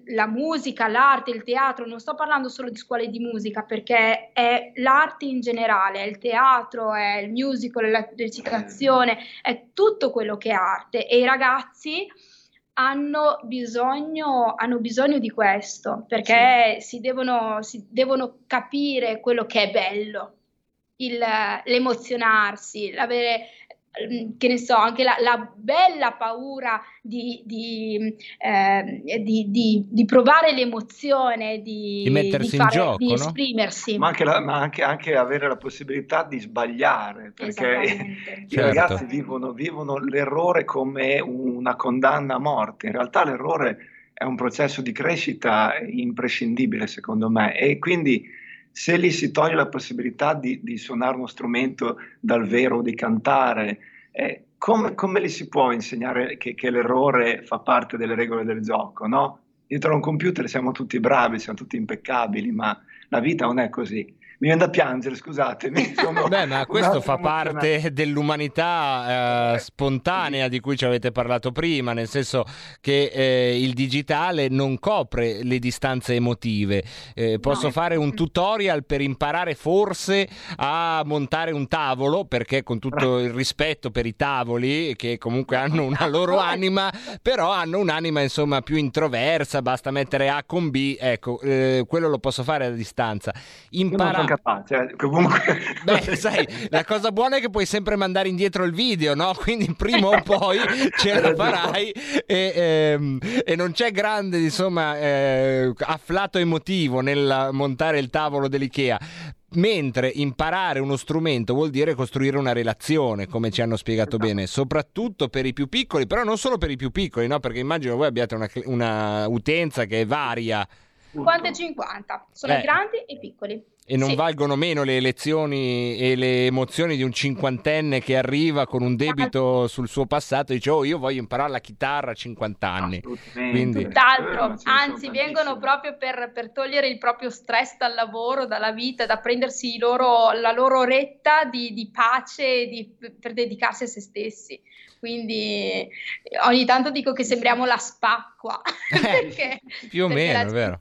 la musica, l'arte, il teatro, non sto parlando solo di scuole di musica perché è l'arte in generale, è il teatro, è il musical, la recitazione, è tutto quello che è arte. E i ragazzi hanno bisogno, hanno bisogno di questo perché si devono, si devono capire quello che è bello, il- l'emozionarsi, l'avere, che ne so, anche la, la bella paura di, di, ehm, di- di- di provare l'emozione, di, Di mettersi in fare- gioco, di no? esprimersi. Ma, anche, la- ma anche- anche avere la possibilità di sbagliare, perché i Certo. ragazzi vivono, vivono l'errore come una condanna a morte. In realtà l'errore è un processo di crescita imprescindibile, secondo me, e quindi se gli si toglie la possibilità di, di suonare uno strumento dal vero, di cantare, eh, come, come gli si può insegnare che, che l'errore fa parte delle regole del gioco, no? Dietro a un computer siamo tutti bravi, siamo tutti impeccabili, ma la vita non è così. Mi viene da piangere, scusatemi. Beh, ma questo fa parte dell'umanità eh, spontanea di cui ci avete parlato prima, nel senso che eh, il digitale non copre le distanze emotive. Eh, posso fare un tutorial per imparare forse a montare un tavolo, perché con tutto il rispetto per i tavoli, che comunque hanno una loro anima, però hanno un'anima insomma più introversa, basta mettere A con B, ecco, eh, quello lo posso fare a distanza. Imparare... capace, eh, comunque. Beh, sai, la cosa buona è che puoi sempre mandare indietro il video, no? Quindi prima o poi ce la farai e, ehm, e non c'è grande, insomma, eh, afflato emotivo nel montare il tavolo dell'IKEA. Mentre imparare uno strumento vuol dire costruire una relazione, come ci hanno spiegato bene, soprattutto per i più piccoli, però non solo per i più piccoli, no? Perché immagino voi abbiate una, una utenza che è varia 50 e 50, sono Eh. i grandi e i piccoli. E non Sì. valgono meno le elezioni e le emozioni di un cinquantenne che arriva con un debito sul suo passato e dice oh io voglio imparare la chitarra a 50 anni. Quindi... Tutt'altro, Eh, anzi vengono proprio per, per togliere il proprio stress dal lavoro, dalla vita, da prendersi loro- la loro oretta di, di pace di- per dedicarsi a se stessi. Quindi eh, ogni tanto dico che sembriamo la spa qua. perché, Più o perché meno, la vero.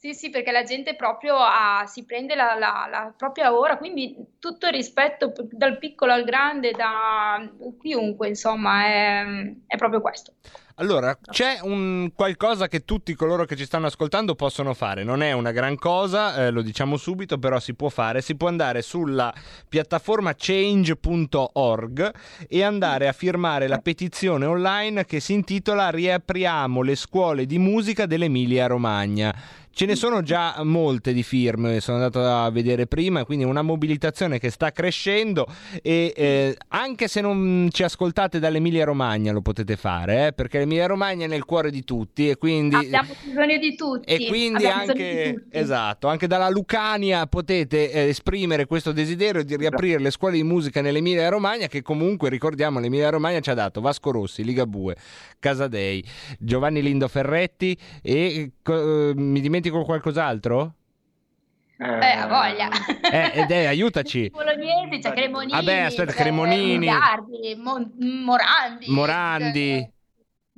Sì, sì, perché la gente proprio ha- si prende la, la- la propria ora, quindi tutto il rispetto dal piccolo al grande, da chiunque, insomma, è, è proprio questo. Allora, c'è un qualcosa che tutti coloro che ci stanno ascoltando possono fare. Non è una gran cosa, eh, lo diciamo subito, però si può fare. Si può andare sulla piattaforma change.org e andare a firmare la petizione online che si intitola Riapriamo le scuole di musica dell'Emilia Romagna. Ce ne sono già molte di firme, sono andato a vedere prima, quindi una mobilitazione che sta crescendo e eh, anche se non ci ascoltate dall'Emilia Romagna lo potete fare, eh, perché l'Emilia Romagna è nel cuore di tutti e quindi... Abbiamo bisogno di tutti. E quindi abbiamo anche, esatto, anche dalla Lucania potete eh, esprimere questo desiderio di riaprire le scuole di musica nell'Emilia Romagna che comunque ricordiamo l'Emilia Romagna ci ha dato Vasco Rossi, Ligabue, Casadei, Giovanni Lindo Ferretti e eh, mi dimentico qualcos'altro? Eh, a voglia. Eh, ed è, aiutaci. Bolognesi, c'è Cremonini. Vabbè, aspetta, c'è Cremonini. Gardi, Mon- Morandi. Morandi.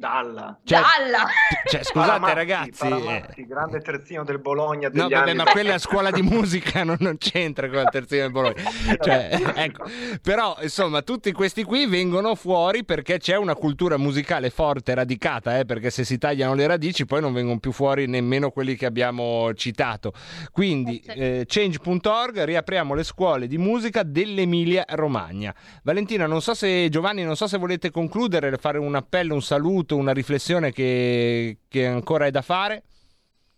Dalla. Cioè- Dalla. Cioè, scusate Paramazzi, ragazzi, eh, Paramazzi, grande terzino del Bologna degli No, vabbè, anni ma quella è scuola di musica non, non c'entra con la terzina del Bologna. Cioè, ecco. Però, insomma, tutti questi qui vengono fuori perché c'è una cultura musicale forte, radicata, eh, perché se si tagliano le radici poi non vengono più fuori nemmeno quelli che abbiamo citato. Quindi, eh, change.org, riapriamo le scuole di musica dell'Emilia Romagna. Valentina, non so se, Giovanni, non so se volete concludere, fare un appello, un saluto, una riflessione che, che ancora è da fare.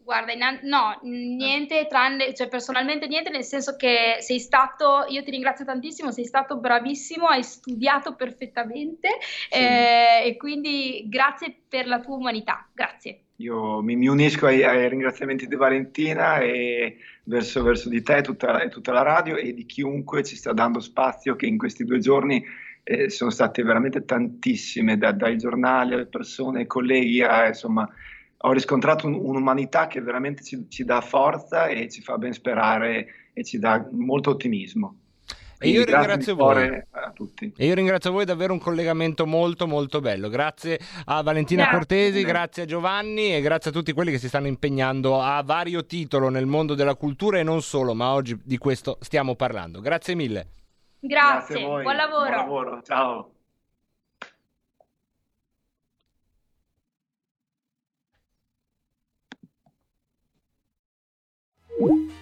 Guarda, innan- no, niente, tranne, cioè personalmente niente, nel senso che sei stato, io ti ringrazio tantissimo, sei stato bravissimo, hai studiato perfettamente eh, e quindi grazie per la tua umanità, grazie. Io mi, mi unisco ai, ai ringraziamenti di Valentina e verso, verso di te e tutta, e tutta la radio e di chiunque ci sta dando spazio che in questi due giorni eh, sono state veramente tantissime, da- dai giornali alle persone, ai colleghi, a- insomma, ho riscontrato un- un'umanità che veramente ci, ci dà forza e ci fa ben sperare e ci dà molto ottimismo. E io ringrazio voi. a tutti. E io ringrazio voi, davvero un collegamento molto molto bello. Grazie a Valentina Grazie. Cortesi, grazie a Giovanni e grazie a tutti quelli che si stanno impegnando a vario titolo nel mondo della cultura e non solo, ma oggi di questo stiamo parlando. Grazie mille. Grazie, voi. buon lavoro. Buon lavoro. Ciao. No,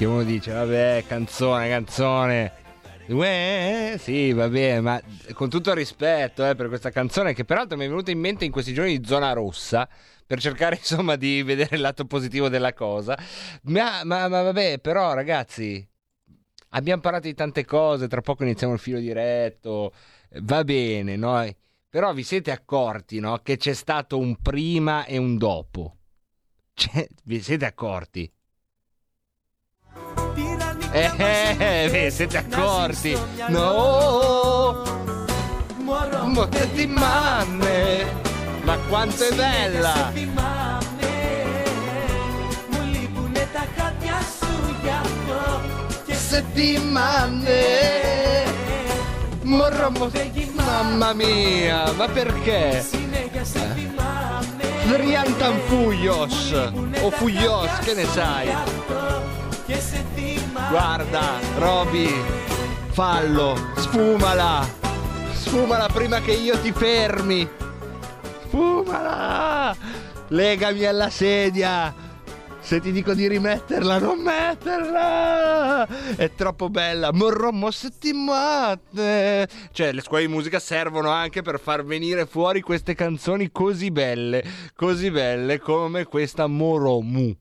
che uno dice, vabbè, canzone, canzone. Uè, sì, va bene, ma con tutto il rispetto eh, per questa canzone che peraltro mi è venuta in mente in questi giorni di zona rossa per cercare insomma di vedere il lato positivo della cosa. Ma, ma, ma vabbè, però ragazzi, abbiamo parlato di tante cose, tra poco iniziamo il filo diretto, va bene, no? Però vi siete accorti, no? Che c'è stato un prima e un dopo. Cioè, vi siete accorti? Eh, eh, vi siete accorti? No! Motetti mamme! Ma quanto è bella! Settimane! Morro, mo- mamma mia, ma perché? Riantan Fuyos o Fuyos, che ne sai? Guarda, Roby, fallo, sfumala, sfumala prima che io ti fermi. Sfumala, legami alla sedia. Se ti dico di rimetterla, non metterla! È troppo bella. Morrommo settimane. Cioè, le scuole di musica servono anche per far venire fuori queste canzoni così belle, così belle come questa Moromu.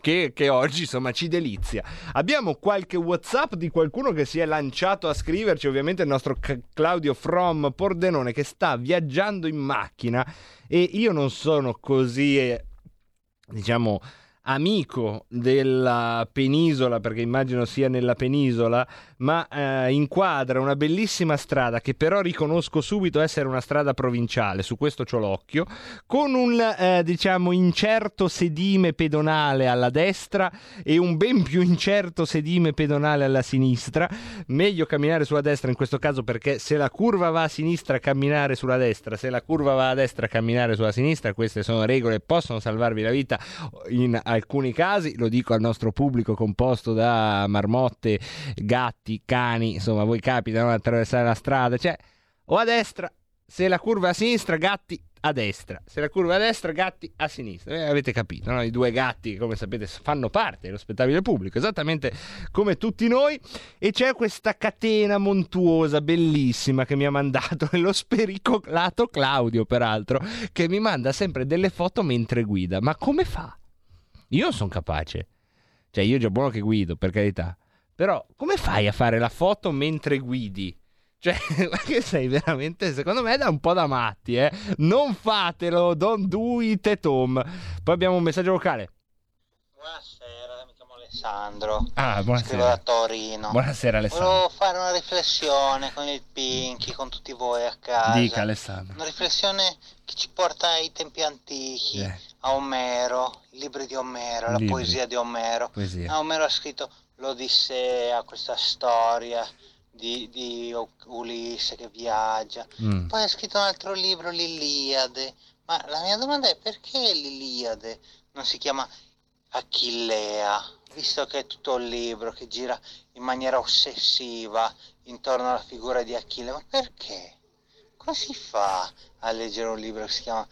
Che, che, oggi insomma ci delizia. Abbiamo qualche WhatsApp di qualcuno che si è lanciato a scriverci, ovviamente il nostro C- Claudio From Pordenone che sta viaggiando in macchina e io non sono così, eh, diciamo, amico della penisola, perché immagino sia nella penisola, ma eh, inquadra una bellissima strada che però riconosco subito essere una strada provinciale, su questo c'ho l'occhio, con un eh, diciamo incerto sedime pedonale alla destra e un ben più incerto sedime pedonale alla sinistra. Meglio camminare sulla destra in questo caso perché se la curva va a sinistra camminare sulla destra, se la curva va a destra camminare sulla sinistra, queste sono regole che possono salvarvi la vita in alcuni casi, lo dico al nostro pubblico composto da marmotte, gatti, cani, insomma, voi capitano ad attraversare la strada, cioè o a destra, se la curva a sinistra, gatti a destra, se la curva a destra, gatti a sinistra. Eh, avete capito, no? I due gatti, come sapete, fanno parte dello spettacolo pubblico, esattamente come tutti noi. E c'è questa catena montuosa, bellissima, che mi ha mandato lo spericolato Claudio, peraltro, che mi manda sempre delle foto mentre guida. Ma come fa? Io sono capace. Cioè, io già buono che guido, per carità. Però, come fai a fare la foto mentre guidi? Cioè, che sei veramente, secondo me, da un po' da matti, eh. Non fatelo, don't do it at home. Poi abbiamo un messaggio vocale. Buonasera, mi chiamo Alessandro. Ah, buonasera. Scrivo da Torino. Buonasera, Alessandro. Volevo fare una riflessione con il Pinky, con tutti voi a casa. Dica, Alessandro. Una riflessione che ci porta ai tempi antichi, Eh. a Omero, i libri di Omero, la Libri. poesia di Omero. Poesia. Ah, Omero ha scritto l'Odissea, questa storia di, di Ulisse che viaggia. Mm. Poi ha scritto un altro libro, l'Iliade. Ma la mia domanda è perché l'Iliade non si chiama Achillea? Visto che è tutto un libro che gira in maniera ossessiva intorno alla figura di Achille, ma perché? Come si fa a leggere un libro che si chiama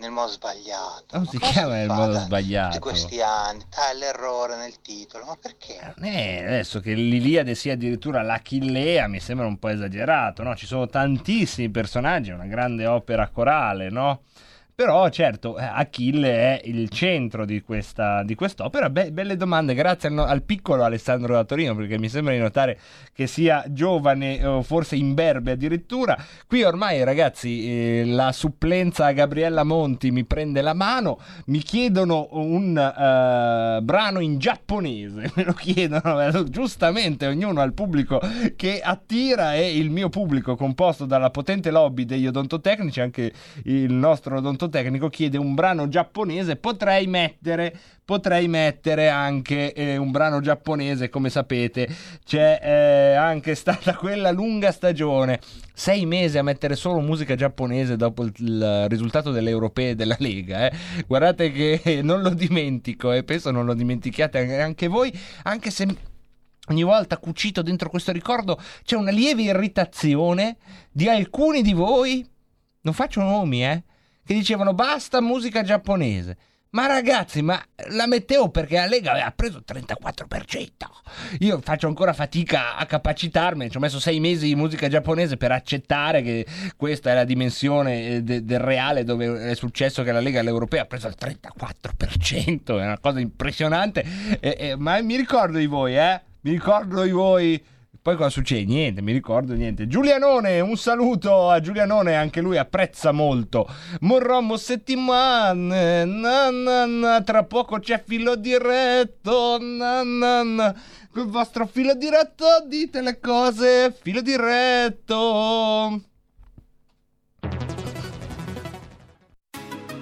nel modo sbagliato? Non si chiama nel modo sbagliato. Tutti questi anni, ah, l'errore nel titolo, ma perché? Eh, adesso che l'Iliade sia addirittura l'Achillea mi sembra un po' esagerato, no? Ci sono tantissimi personaggi, è una grande opera corale, no? Però certo, eh, Achille è il centro di, questa, di quest'opera. Be- belle domande, grazie al, no- al piccolo Alessandro da Torino, perché mi sembra di notare che sia giovane o forse imberbe addirittura. Qui ormai ragazzi eh, la supplenza a Gabriella Monti mi prende la mano, mi chiedono un eh, brano in giapponese, me lo chiedono eh, giustamente ognuno al pubblico che attira e il mio pubblico composto dalla potente lobby degli odontotecnici, anche il nostro odontotecnico chiede un brano giapponese, potrei mettere potrei mettere anche eh, un brano giapponese, come sapete, c'è eh, anche stata quella lunga stagione, sei mesi a mettere solo musica giapponese dopo il, il risultato delle europee della Lega, eh. guardate che non lo dimentico e penso non lo dimentichiate anche voi, anche se ogni volta cucito dentro questo ricordo c'è una lieve irritazione di alcuni di voi, non faccio nomi, eh, che dicevano basta musica giapponese. Ma ragazzi, ma la mettevo perché la Lega aveva preso il 34%. Io faccio ancora fatica a capacitarmi, ci ho messo sei mesi di musica giapponese per accettare che questa è la dimensione eh, de- del reale dove è successo che la Lega all'Europea ha preso il 34%, è una cosa impressionante. E- e- ma mi ricordo di voi, eh? Mi ricordo di voi. Poi cosa succede? Niente, mi ricordo niente. Giulianone, un saluto a Giulianone, anche lui apprezza molto. Morromo settimane, na na na, tra poco c'è filo diretto, na na na. Col vostro filo diretto dite le cose, filo diretto.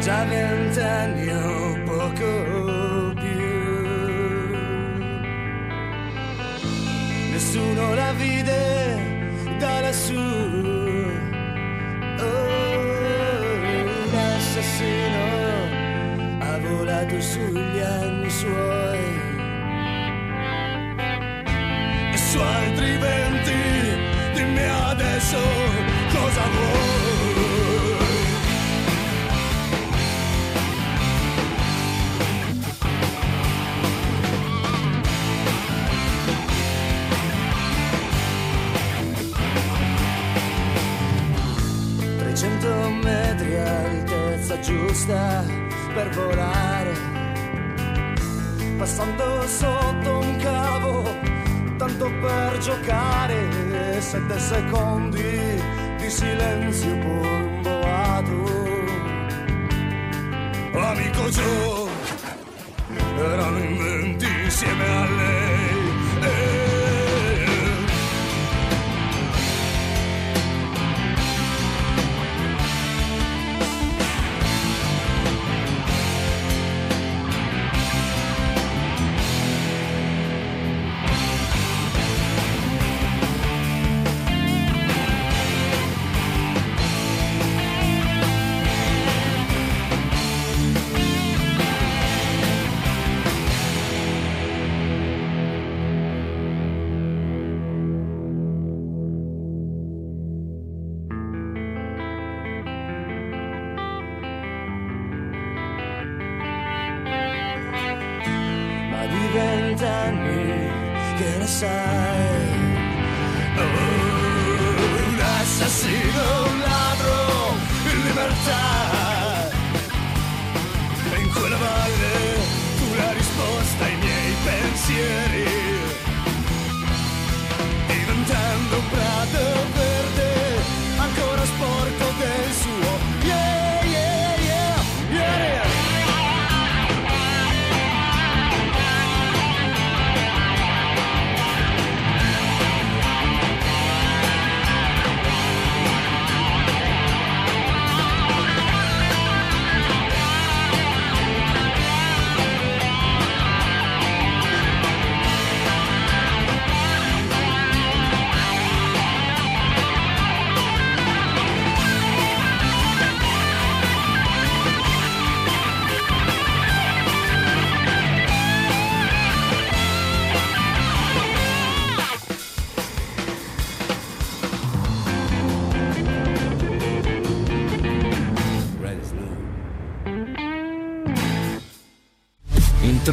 Già vent'anni o poco più. Nessuno la vide giusta per volare, passando sotto un cavo, tanto per giocare, sette secondi di silenzio pur boato. Amico Joe, erano in venti insieme a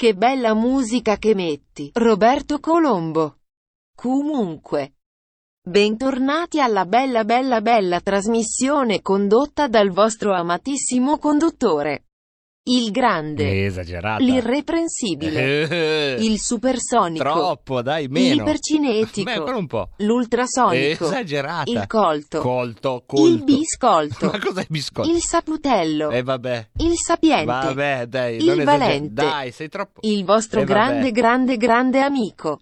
Che bella musica che metti, Roberto Colombo. Comunque. Bentornati alla bella bella bella trasmissione condotta dal vostro amatissimo conduttore. Il grande, Esagerata. l'irreprensibile, il supersonico, Troppo, dai, meno. l'ipercinetico, Beh, un po'. l'ultrasonico, Esagerata. il colto, Colto, colto. il biscolto, Ma cos'è il biscotto? il saputello, Eh vabbè. il sapiente, Vabbè, dai, il valente, Dai, sei troppo il vostro Eh, grande grande grande amico,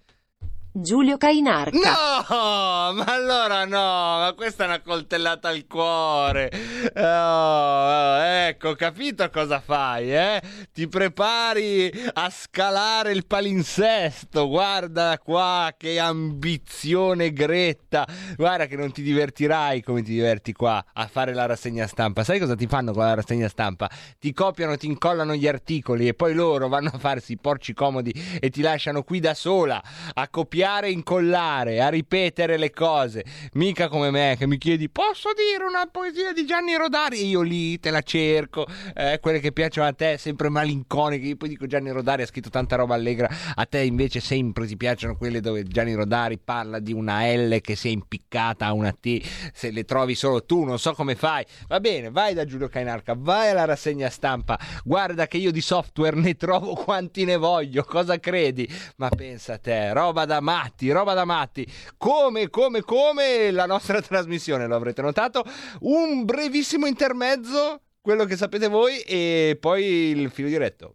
Giulio Cainarca. No, ma allora no, ma questa è una coltellata al cuore. Oh, ecco, capito cosa fai, eh? Ti prepari a scalare il palinsesto. Guarda qua che ambizione gretta. Guarda che non ti divertirai come ti diverti qua a fare la rassegna stampa. Sai cosa ti fanno con la rassegna stampa? Ti copiano, ti incollano gli articoli e poi loro vanno a farsi i porci comodi e ti lasciano qui da sola a copiare e incollare, a ripetere le cose. Mica come me che mi chiedi posso dire una poesia di Gianni Rodari? E io lì te la cerco, eh, quelle che piacciono a te, sempre malinconiche. Io poi dico Gianni Rodari ha scritto tanta roba allegra, a te invece sempre ti piacciono quelle dove Gianni Rodari parla di una L che si è impiccata a una T, se le trovi solo tu, non so come fai. Va bene, vai da Giulio Cainarca, vai alla rassegna stampa, guarda che io di software ne trovo quanti ne voglio, cosa credi? Ma pensa a te, roba da matti, roba da matti, come, come, come la nostra trasmissione, lo avrete notato, un brevissimo intermezzo, quello che sapete voi, e poi il filo diretto.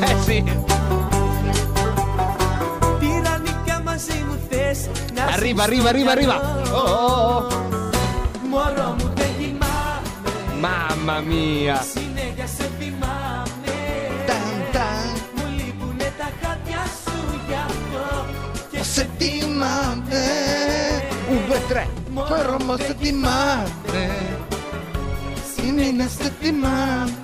Eh sì. Arriva, arriva, arriva, arriva. Oh, oh, oh. Mamma mia. Settimane. Un, due, tre. Vorremmo settimane. In settimane.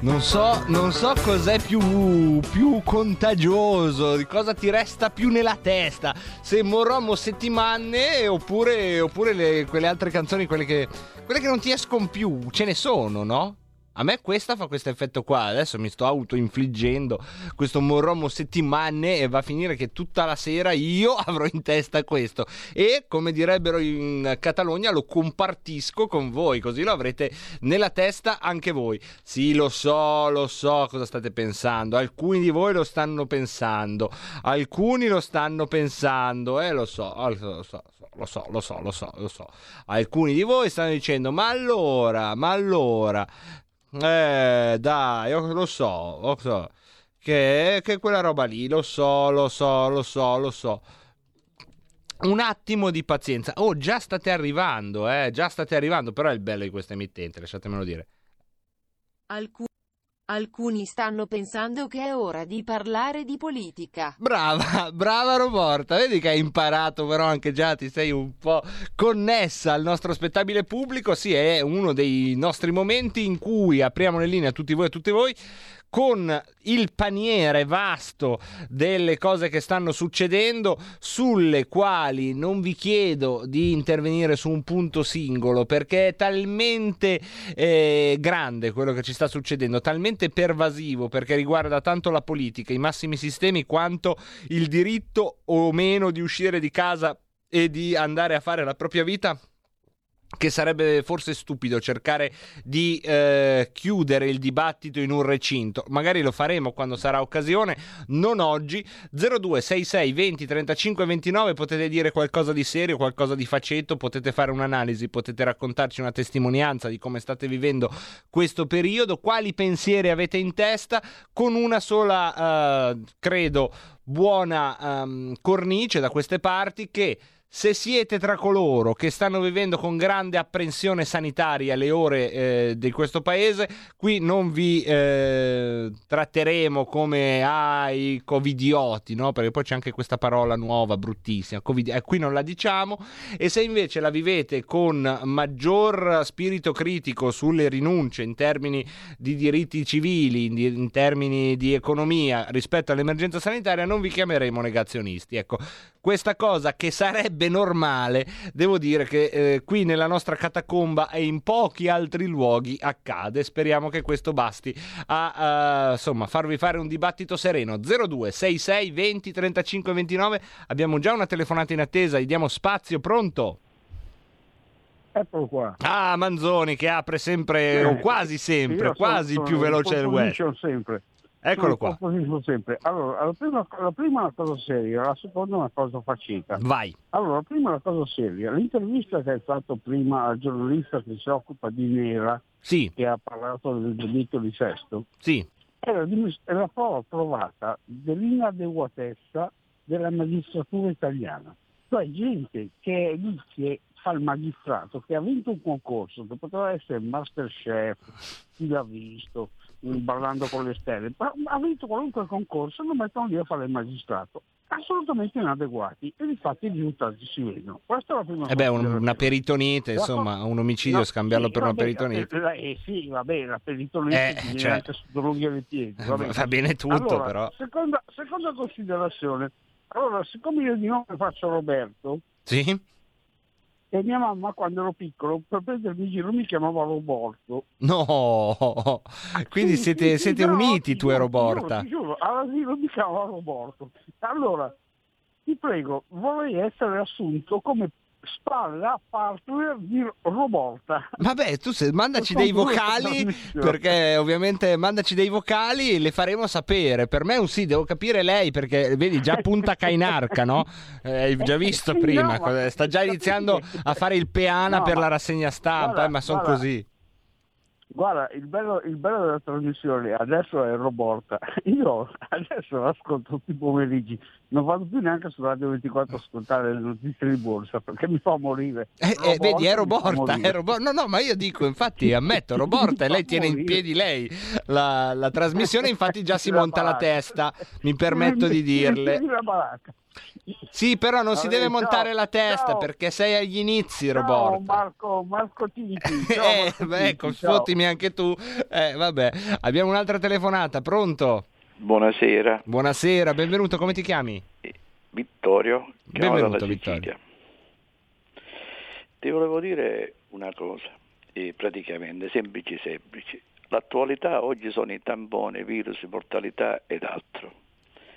Non so, non so cos'è più, più contagioso, di cosa ti resta più nella testa, se Morromo settimane oppure, oppure le- quelle altre canzoni, quelle che, quelle che non ti escono più, ce ne sono, no? A me questa fa questo effetto qua, adesso mi sto autoinfliggendo questo morromo settimane e va a finire che tutta la sera io avrò in testa questo e come direbbero in Catalogna lo compartisco con voi, così lo avrete nella testa anche voi. Sì, lo so, lo so cosa state pensando, alcuni di voi lo stanno pensando, alcuni lo stanno pensando, eh lo so, lo so, lo so, lo so, lo so, lo so. Alcuni di voi stanno dicendo "Ma allora, ma allora eh, dai, io lo so, lo so. Che, che quella roba lì, lo so, lo so, lo so, lo so. Un attimo di pazienza. Oh, già state arrivando, eh, già state arrivando, però è il bello di questa emittente, lasciatemelo dire. Alcu- alcuni stanno pensando che è ora di parlare di politica. Brava, brava Roborta, vedi che hai imparato però anche già ti sei un po' connessa al nostro spettabile pubblico, sì è uno dei nostri momenti in cui apriamo le linee a tutti voi e a tutte voi con il paniere vasto delle cose che stanno succedendo sulle quali non vi chiedo di intervenire su un punto singolo perché è talmente eh, grande quello che ci sta succedendo, talmente pervasivo perché riguarda tanto la politica, i massimi sistemi quanto il diritto o meno di uscire di casa e di andare a fare la propria vita che sarebbe forse stupido cercare di eh, chiudere il dibattito in un recinto. Magari lo faremo quando sarà occasione, non oggi. 0266 20 35 29 potete dire qualcosa di serio, qualcosa di faceto, potete fare un'analisi, potete raccontarci una testimonianza di come state vivendo questo periodo, quali pensieri avete in testa con una sola, eh, credo, buona ehm, cornice da queste parti che se siete tra coloro che stanno vivendo con grande apprensione sanitaria le ore eh, di questo paese, qui non vi eh, tratteremo come ah, i covidioti, no? perché poi c'è anche questa parola nuova, bruttissima, COVID- eh, qui non la diciamo, e se invece la vivete con maggior spirito critico sulle rinunce in termini di diritti civili, in, in termini di economia rispetto all'emergenza sanitaria, non vi chiameremo negazionisti. Ecco, questa cosa che sarebbe normale, devo dire che eh, qui nella nostra catacomba e in pochi altri luoghi accade. Speriamo che questo basti a uh, insomma, farvi fare un dibattito sereno. 02 66 20 35 29. Abbiamo già una telefonata in attesa, gli diamo spazio, pronto? Eccolo qua. Ah, Manzoni che apre sempre, o quasi sempre, quasi sono- più veloce del web. sempre. Eccolo qua. Allora, la prima, la prima è una cosa seria, la seconda è una cosa facita. Vai. Allora, la prima è una cosa seria. L'intervista che hai fatto prima al giornalista che si occupa di Nera, Sì. che ha parlato del delitto di Sesto, Sì. è la, prova provata dell'inadeguatezza della magistratura italiana. Cioè gente che è lì che fa il magistrato, che ha vinto un concorso, che poteva essere Masterchef, chi l'ha visto, ballando con le stelle, ma ha vinto qualunque concorso e lo mettono lì a fare il magistrato. Assolutamente inadeguati e infatti i risultati si vedono. Questa è la prima Eh beh, un- considerazione. una peritonite, La insomma, un omicidio No, scambiarlo sì, per una vabbè, peritonite. Eh, eh, sì, va bene, la peritonite Eh, cioè- anche su droghi ai piedi. Va bene tutto, Allora, però. Seconda, seconda considerazione. Allora, siccome io di nome faccio Roberto, Sì? E mia mamma quando ero piccolo, per prendermi in giro mi chiamava Roborto. No, quindi Sì, siete, sì, siete no, uniti ti tu e Roborta. ti giuro, all'asilo mi chiamava Roborto. Allora, ti prego, vorrei essere assunto come spalla partner di Roborta. Vabbè, tu se, mandaci dei vocali, perché ovviamente mandaci dei vocali e le faremo sapere. Per me è un sì, devo capire lei, perché vedi già punta Cainarca, no? Eh, hai già visto Sì, prima, no, sta già iniziando a fare il peana No, per la rassegna stampa, guarda, eh, ma sono così. Guarda, il bello, il bello della trasmissione adesso è Roborta. Io adesso l'ascolto tutti i pomeriggi, non vado più neanche su Radio 24 a ascoltare le notizie di borsa perché mi fa morire. Eh, eh, vedi, è Roborta, è Roborta. No, no, ma io dico, infatti, ammetto, Roborta e lei tiene in morire. piedi lei la, la trasmissione, infatti già si monta la testa, mi permetto di dirle. La. Sì, però non si Vabbè, deve ciao, montare la testa ciao. perché sei agli inizi, Ciao Roborta. Marco, Marco Titi. Ciao, Eh, Marco beh, Titi, ecco, ciao. sfottimi anche tu. Eh, vabbè, abbiamo un'altra telefonata, pronto? Buonasera, Buonasera, benvenuto, come ti chiami? Vittorio, chiamo dalla Benvenuto, Sicilia. Vittorio. Ti volevo dire una cosa, eh, praticamente semplice semplice. L'attualità oggi sono i tamponi, virus, mortalità ed altro.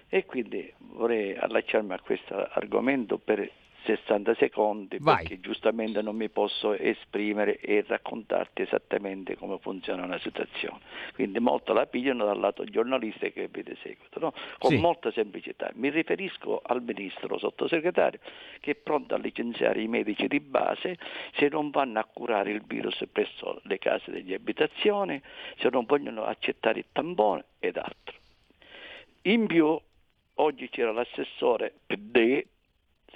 E quindi vorrei allacciarmi a questo argomento per 60 secondi Vai. perché giustamente non mi posso esprimere e raccontarti esattamente come funziona una situazione. Quindi molto la pigliano dal lato giornalista che vede seguito, no? con Sì. molta semplicità. Mi riferisco al ministro sottosegretario che è pronto a licenziare i medici di base se non vanno a curare il virus presso le case degli abitazioni, se non vogliono accettare il tampone ed altro. In più, oggi c'era l'assessore PD,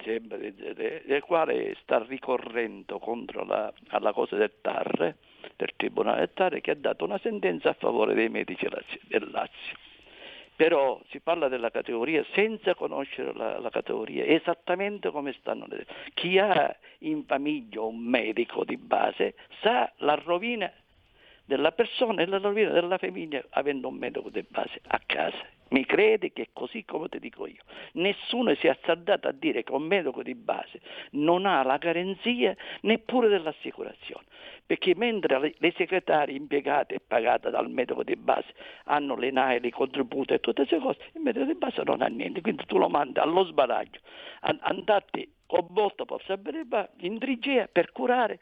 del- quale sta ricorrendo contro la, alla cosa del TAR, del Tribunale del TAR, che ha dato una sentenza a favore dei medici del Lazio. Però si parla della categoria senza conoscere la, la categoria, esattamente come stanno le... Chi ha in famiglia un medico di base sa la rovina della persona e la rovina della famiglia avendo un medico di base a casa. Mi credi che è così come ti dico io. Nessuno si è azzardato a dire che un medico di base non ha la garanzia neppure dell'assicurazione. Perché mentre le- segretarie impiegate e pagate dal medico di base hanno le NAE, i contributi e tutte queste cose, il medico di base non ha niente, quindi tu lo mandi allo sbaraglio, an- andate con volta per sapere in trigia per curare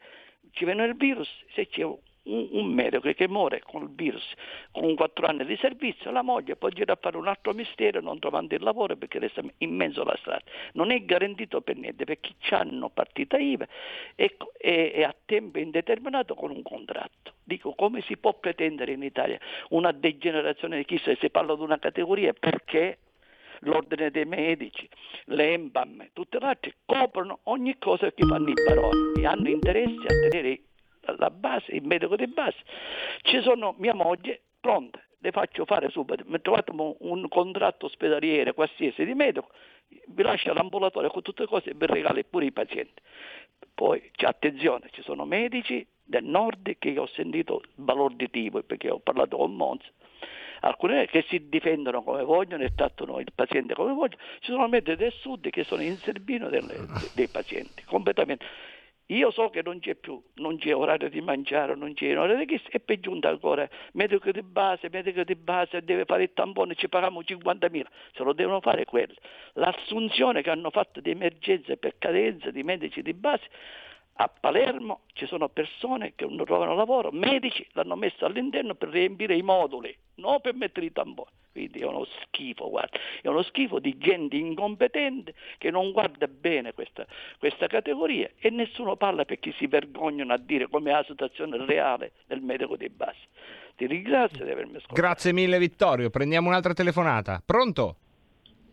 ci viene il virus, se c'è un, un medico che muore con il virus, con 4 anni di servizio, la moglie può girare a fare un altro mistero non trovando il lavoro perché resta in mezzo alla strada. Non è garantito per niente perché hanno partita IVA e, e, e a tempo indeterminato con un contratto. Dico, come si può pretendere in Italia una degenerazione di chissà se parla di una categoria perché l'ordine dei medici, l'EMBAM, tutte le altre coprono ogni cosa che fanno i baroni e hanno interesse a tenere la base, il medico di base. Ci sono mia moglie pronta, le faccio fare subito, mi trovate un contratto ospedaliere qualsiasi di medico, vi lascia l'ambulatorio con tutte le cose e vi regala pure i pazienti. Poi attenzione, ci sono medici del nord che ho sentito balorditivo perché ho parlato con Monza alcune che si difendono come vogliono e trattano il paziente come vogliono, ci sono medici del sud che sono in servino dei pazienti, completamente. Io so che non c'è più, non c'è orario di mangiare, non c'è orario di chissà, e per giunta ancora, medico di base, medico di base, deve fare il tampone, ci paghiamo 50.000, se lo devono fare quelli. L'assunzione che hanno fatto di emergenza per cadenza di medici di base a Palermo ci sono persone che non trovano lavoro, medici l'hanno messo all'interno per riempire i moduli, non per mettere i tamponi. Quindi è uno schifo, guarda, è uno schifo di gente incompetente che non guarda bene questa, questa categoria e nessuno parla perché si vergognano a dire com'è la situazione reale del medico di base. Ti ringrazio di avermi ascoltato. Grazie mille Vittorio, prendiamo un'altra telefonata. Pronto?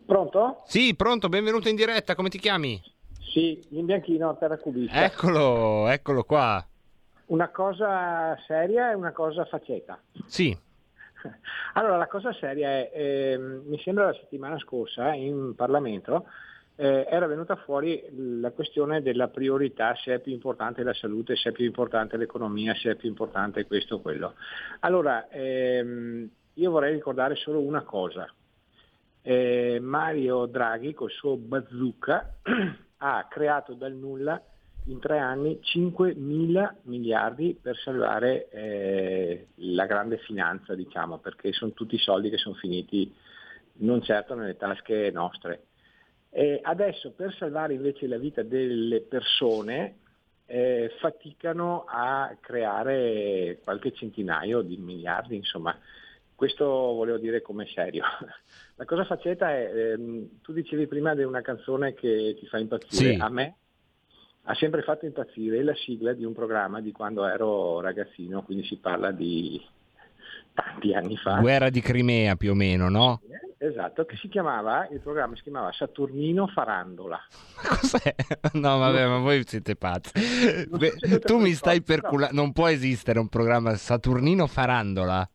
Pronto? Sì, pronto, benvenuto in diretta, come ti chiami? Sì, in bianchino, terra cubista. Eccolo, eccolo qua. Una cosa seria e una cosa faceta. Sì. Allora, la cosa seria è, eh, mi sembra la settimana scorsa in Parlamento eh, era venuta fuori la questione della priorità, se è più importante la salute, se è più importante l'economia, se è più importante questo o quello. Allora, ehm, io vorrei ricordare solo una cosa. Eh, Mario Draghi col suo bazooka ha creato dal nulla in tre anni 5 mila miliardi per salvare eh, la grande finanza, diciamo, perché sono tutti soldi che sono finiti non certo nelle tasche nostre. E adesso per salvare invece la vita delle persone eh, faticano a creare qualche centinaio di miliardi, insomma, questo volevo dire come serio. La cosa faceta è, ehm, tu dicevi prima di una canzone che ti fa impazzire, Sì. a me ha sempre fatto impazzire la sigla di un programma di quando ero ragazzino, quindi si parla di tanti anni fa. Guerra di Crimea più o meno, no? Esatto, che si chiamava, il programma si chiamava Saturnino Farandola. Cos'è? No, vabbè, ma voi siete pazzi. Beh, tu mi stai perculando. Non può esistere un programma Saturnino Farandola.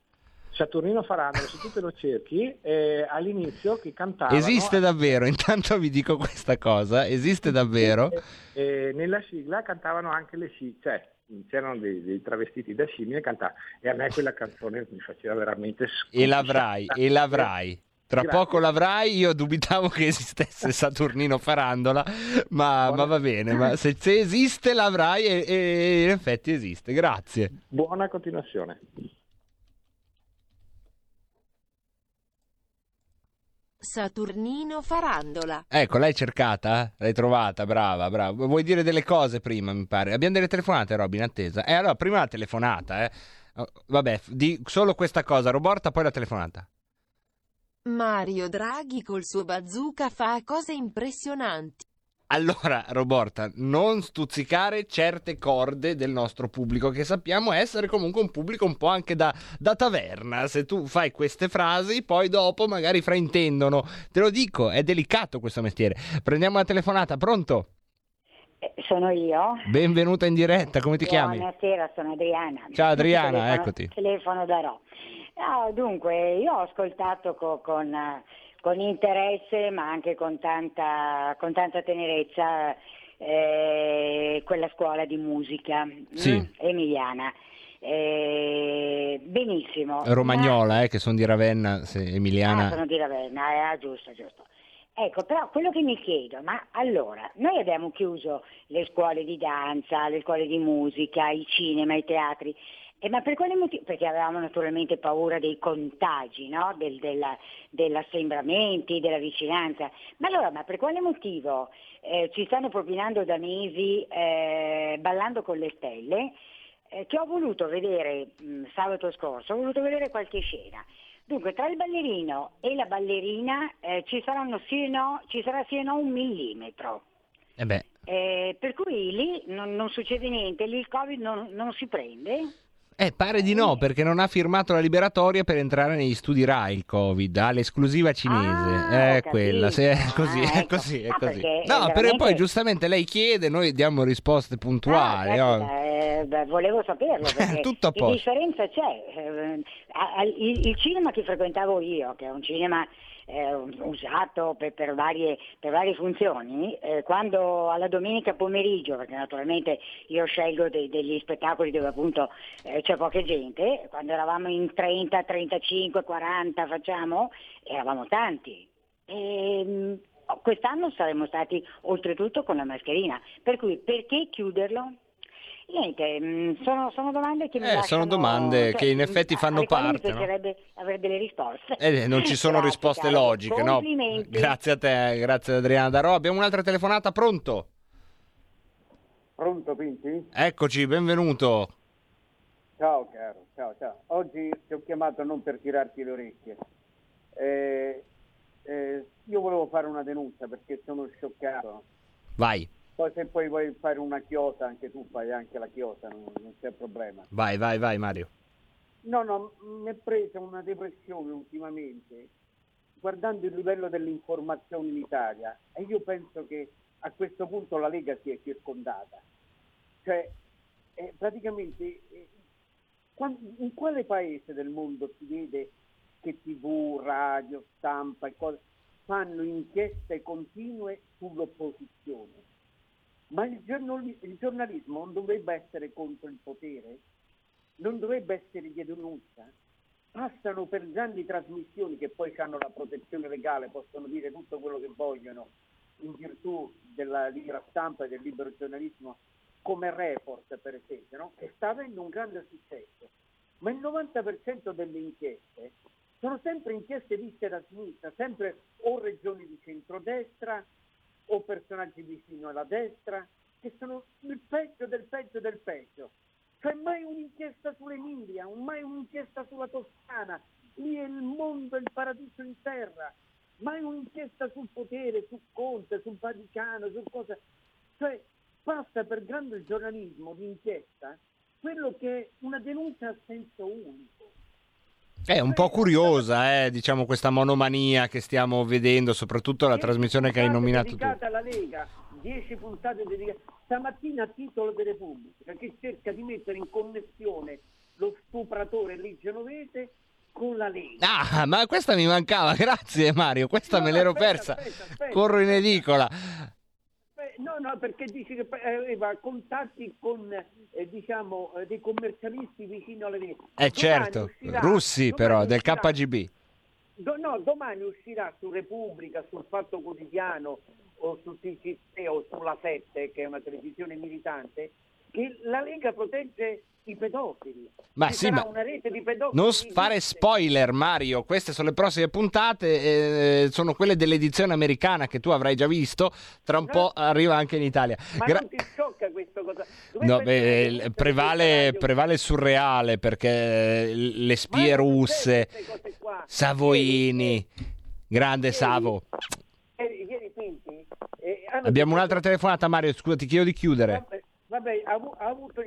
Saturnino Farandola, se tu te lo cerchi, eh, all'inizio che cantavano... Esiste davvero, intanto vi dico questa cosa, esiste davvero. E nella sigla cantavano anche le scimmie, cioè c'erano dei, dei travestiti da scimmie e cantavano. E a me quella canzone mi faceva veramente E l'avrai, e l'avrai. Tra Grazie. poco l'avrai, io dubitavo che esistesse Saturnino Farandola, ma, ma va bene, ma se, se esiste l'avrai e, e in effetti esiste, grazie. Buona continuazione. Saturnino Farandola. Ecco, l'hai cercata? L'hai trovata? Brava, brava. Vuoi dire delle cose prima, mi pare? Abbiamo delle telefonate, Robin, in attesa. Eh, allora, prima la telefonata, eh. Oh, Vabbè, di solo questa cosa, Roborta, poi la telefonata. Mario Draghi col suo bazooka fa cose impressionanti. Allora, Roborta, non stuzzicare certe corde del nostro pubblico, che sappiamo essere comunque un pubblico un po' anche da, da taverna. Se tu fai queste frasi, poi dopo magari fraintendono. Te lo dico, è delicato questo mestiere. Prendiamo la telefonata, pronto? Sono io. Benvenuta in diretta, come ti chiami? Buonasera, sono Adriana. Ciao, Adriana, Telefono- eccoti. Telefono da Roma. No, dunque, io ho ascoltato co- con, eh, con interesse, ma anche con tanta, con tanta tenerezza, eh, quella scuola di musica Sì. mm, emiliana. Eh, benissimo. Romagnola, eh, che sono di Ravenna, se Ah, Emiliana. sono di Ravenna, eh, ah, giusto, giusto. Ecco, però quello che mi chiedo, ma allora, noi abbiamo chiuso le scuole di danza, le scuole di musica, i cinema, i teatri, Eh, ma per quale motivo? Perché avevamo naturalmente paura dei contagi, no? Del, della, dell'assembramenti, della vicinanza. Ma allora, ma per quale motivo eh, ci stanno propinando da mesi eh, ballando con le stelle? eh, che ho voluto vedere mh, sabato scorso, ho voluto vedere qualche scena. Dunque, tra il ballerino e la ballerina eh, ci, saranno sì no, ci sarà sì e no un millimetro. Eh beh, Eh, per cui lì non, non succede niente, lì il Covid non, non si prende. Eh, pare di no, perché non ha firmato la liberatoria per entrare negli studi RAI il Covid, ha l'esclusiva cinese. è quella, se è così, Ah, è ecco. così, è Ah, così. perché è No, però veramente- poi giustamente lei chiede, noi diamo risposte puntuali. Ah, no? caspita, eh, beh, volevo saperlo perché Tutto a posto. differenza c'è. Eh, il cinema che frequentavo io, che è un cinema eh, usato per, per varie, per varie funzioni, eh, quando alla domenica pomeriggio, perché naturalmente io scelgo dei- degli spettacoli dove appunto eh, c'è poca gente, quando eravamo in 30, 35, 40 facciamo, eravamo tanti. E, mh, quest'anno saremmo stati oltretutto con la mascherina, per cui perché chiuderlo? Niente, mh, sono, sono domande che mi Eh, lasciano... sono domande cioè, che in effetti fanno parte, Mi no? piacerebbe avere delle risposte. Eh, non ci sono Grazie, risposte caro. logiche, no? Grazie a te, grazie ad Adriana Darò. Abbiamo un'altra telefonata, pronto? Pronto Pinti? Eccoci, benvenuto. Ciao caro, ciao ciao. Oggi ti ho chiamato non per tirarti le orecchie. Eh, eh, io volevo fare una denuncia perché sono scioccato. Vai, Poi se poi vuoi fare una chiosa, anche tu fai anche la chiosa, non, non c'è problema. vai, vai, vai Mario. No, no, mi è presa una depressione ultimamente guardando il livello dell'informazione in Italia e io penso che a questo punto la Lega si è circondata. Cioè, eh, praticamente, eh, in quale paese del mondo si vede che tv, radio, stampa e cose fanno inchieste continue sull'opposizione? Ma il, giornali- il giornalismo non dovrebbe essere contro il potere? Non dovrebbe essere di denuncia? Passano per grandi trasmissioni che poi hanno la protezione legale, possono dire tutto quello che vogliono in virtù della libera stampa e del libero giornalismo, come Report per esempio, no? che sta avendo un grande successo. Ma il 90% delle inchieste sono sempre inchieste viste da sinistra, sempre o regioni di centrodestra o personaggi vicino alla destra, che sono il peggio del peggio del peggio. Cioè mai un'inchiesta sull'Emilia, mai un'inchiesta sulla Toscana, lì è il mondo, il paradiso in terra, mai un'inchiesta sul potere, su Conte, sul Vaticano, su cosa. Cioè passa per grande giornalismo di inchiesta quello che è una denuncia a senso unico. È un po' curiosa, eh, diciamo, questa monomania che stiamo vedendo, soprattutto la trasmissione che hai nominato tu. dedicate alla Lega, 10 puntate dedicate. Stamattina a titolo di Repubblica, che cerca di mettere in connessione lo stupratore lì genovese con la Lega. Ah, ma questa mi mancava, grazie Mario, questa No, me l'ero aspetta, persa. aspetta, aspetta. Corro in edicola. No, no, perché dice che eh, aveva contatti con eh, diciamo eh, dei commercialisti vicino alle Lega. Eh Domani certo, uscirà- russi però, del uscirà- KGB. Do- no, domani uscirà su Repubblica, sul Fatto Quotidiano o su TGT o sulla 7, che è una televisione militante, che la Lega protegge i pedofili. Ma Ci sì, ma una rete di pedofili. Non fare spoiler, Mario. Queste sono le prossime puntate. eh, sono quelle dell'edizione americana che tu avrai già visto. Tra un po' arriva anche in Italia. Ma Gra- non ti sciocca questa cosa? No, Dovrebbe beh, prevale, prevale il surreale perché le spie russe, Savoini, grande Savo. Ieri, ieri Pinti, eh, Abbiamo un'altra telefonata, Mario. Scusa, ti chiedo di chiudere. Vabbè, vabbè, ha, avu- ha avuto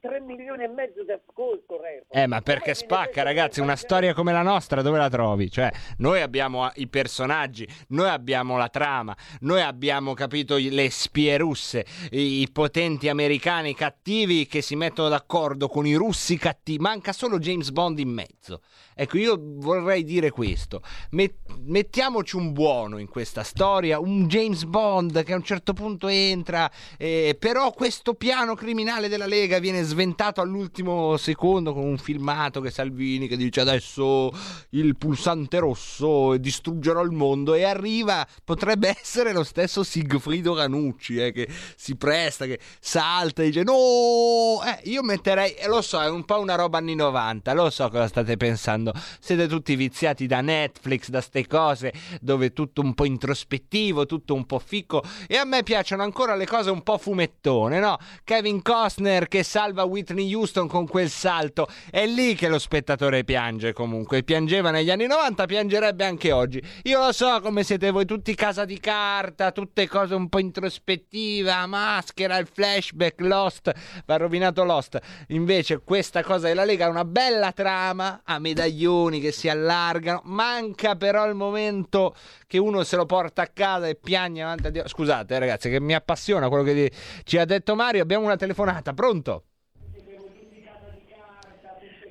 3 milioni e mezzo di ascolto, Report. Eh, ma perché spacca, ragazzi? Una storia come la nostra, dove la trovi? Cioè, noi abbiamo i personaggi, noi abbiamo la trama, noi abbiamo capito le spie russe, i, potenti americani cattivi che si mettono d'accordo con i russi cattivi. Manca solo James Bond in mezzo. Ecco, io vorrei dire questo. Met- mettiamoci un buono in questa storia, un James Bond che a un certo punto entra, eh, però questo piano criminale della Lega viene sventato all'ultimo secondo con un filmato che Salvini che dice adesso il pulsante rosso distruggerò il mondo e arriva, potrebbe essere lo stesso Sigfrido Ranucci eh, che si presta, che salta e dice no, eh, io metterei, e lo so, è un po' una roba anni 90, lo so cosa state pensando, siete tutti viziati da Netflix, da ste cose dove tutto un po' introspettivo, tutto un po' ficco e a me piacciono ancora le cose un po' fumettone, no? Kevin Costner che salva Whitney Houston con quel salto, è lì che lo spettatore piange comunque, piangeva negli anni 90, piangerebbe anche oggi. Io lo so come siete voi tutti casa di carta, tutte cose un po' introspettiva, maschera, il flashback, Lost, va rovinato Lost. Invece questa cosa della Lega è una bella trama a medaglioni che si allargano, manca però il momento che uno se lo porta a casa e piagne avanti a Dio. Scusate, ragazzi, che mi appassiona quello che ci ha detto Mario. Abbiamo una telefonata, pronto?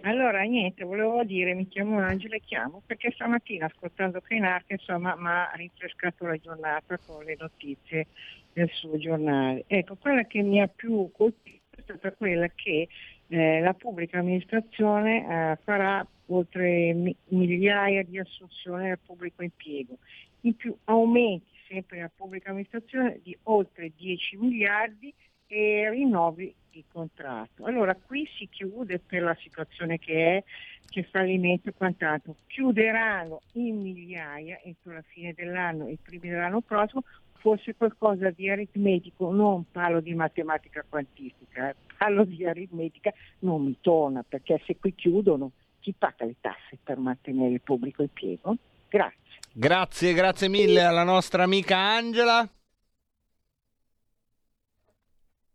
Allora, niente, volevo dire, mi chiamo Angela e chiamo perché stamattina ascoltando Kenark, insomma, mi ha rinfrescato la giornata con le notizie del suo giornale. Ecco, quella che mi ha più colpito è stata quella che eh, la pubblica amministrazione eh, farà oltre mi- migliaia di assunzioni al pubblico impiego. In più aumenti sempre nella pubblica amministrazione di oltre 10 miliardi e rinnovi di contratto. Allora qui si chiude per la situazione che è, c'è fallimento e quant'altro. Chiuderanno in migliaia entro la fine dell'anno e i primi dell'anno prossimo, forse qualcosa di aritmetico, non parlo di matematica quantistica, eh, parlo di aritmetica, non mi torna, perché se qui chiudono chi paga le tasse per mantenere il pubblico impiego? Grazie. Grazie, grazie mille alla nostra amica Angela.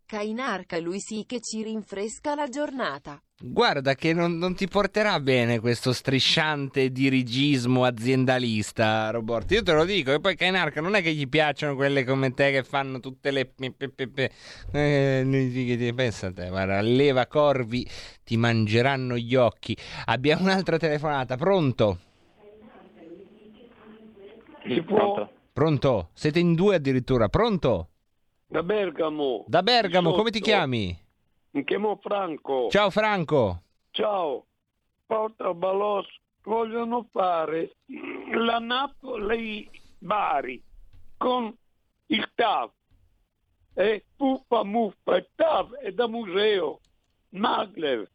Kainarca lui sì che ci rinfresca la giornata. Guarda che non, non ti porterà bene questo strisciante dirigismo aziendalista, Roborto. Io te lo dico, e poi Kainarca non è che gli piacciono quelle come te che fanno tutte le... Eh, pensa a te, guarda, leva corvi, ti mangeranno gli occhi. Abbiamo un'altra telefonata, pronto? Si può? Pronto? Siete in due addirittura, pronto? Da Bergamo. Da Bergamo, come ti chiami? Mi chiamo Franco. Ciao Franco. Ciao. Porta Balos vogliono fare la Napoli Bari con il TAV. E puffa muffa, il TAV è da museo. Maglev.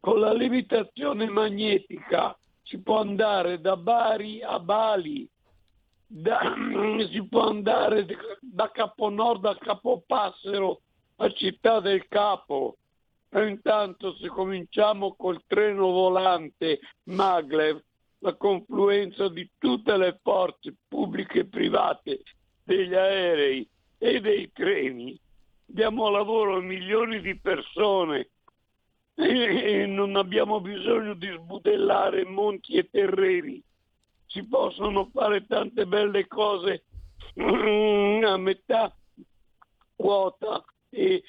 Con la levitazione magnetica si può andare da Bari a Bali. Da- si può andare da Caponord a Capopassero a Città del Capo. Intanto se cominciamo col treno volante Maglev, la confluenza di tutte le forze pubbliche e private, degli aerei e dei treni, diamo lavoro a milioni di persone e non abbiamo bisogno di sbudellare monti e terreni. Si possono fare tante belle cose a metà quota e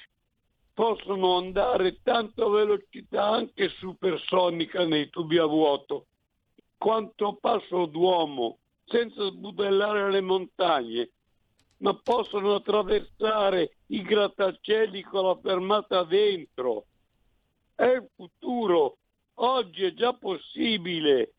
possono andare tanto a velocità anche supersonica nei tubi a vuoto. Quanto passo d'uomo senza sbudellare le montagne, ma possono attraversare i grattacieli con la fermata dentro. È il futuro, oggi è già possibile.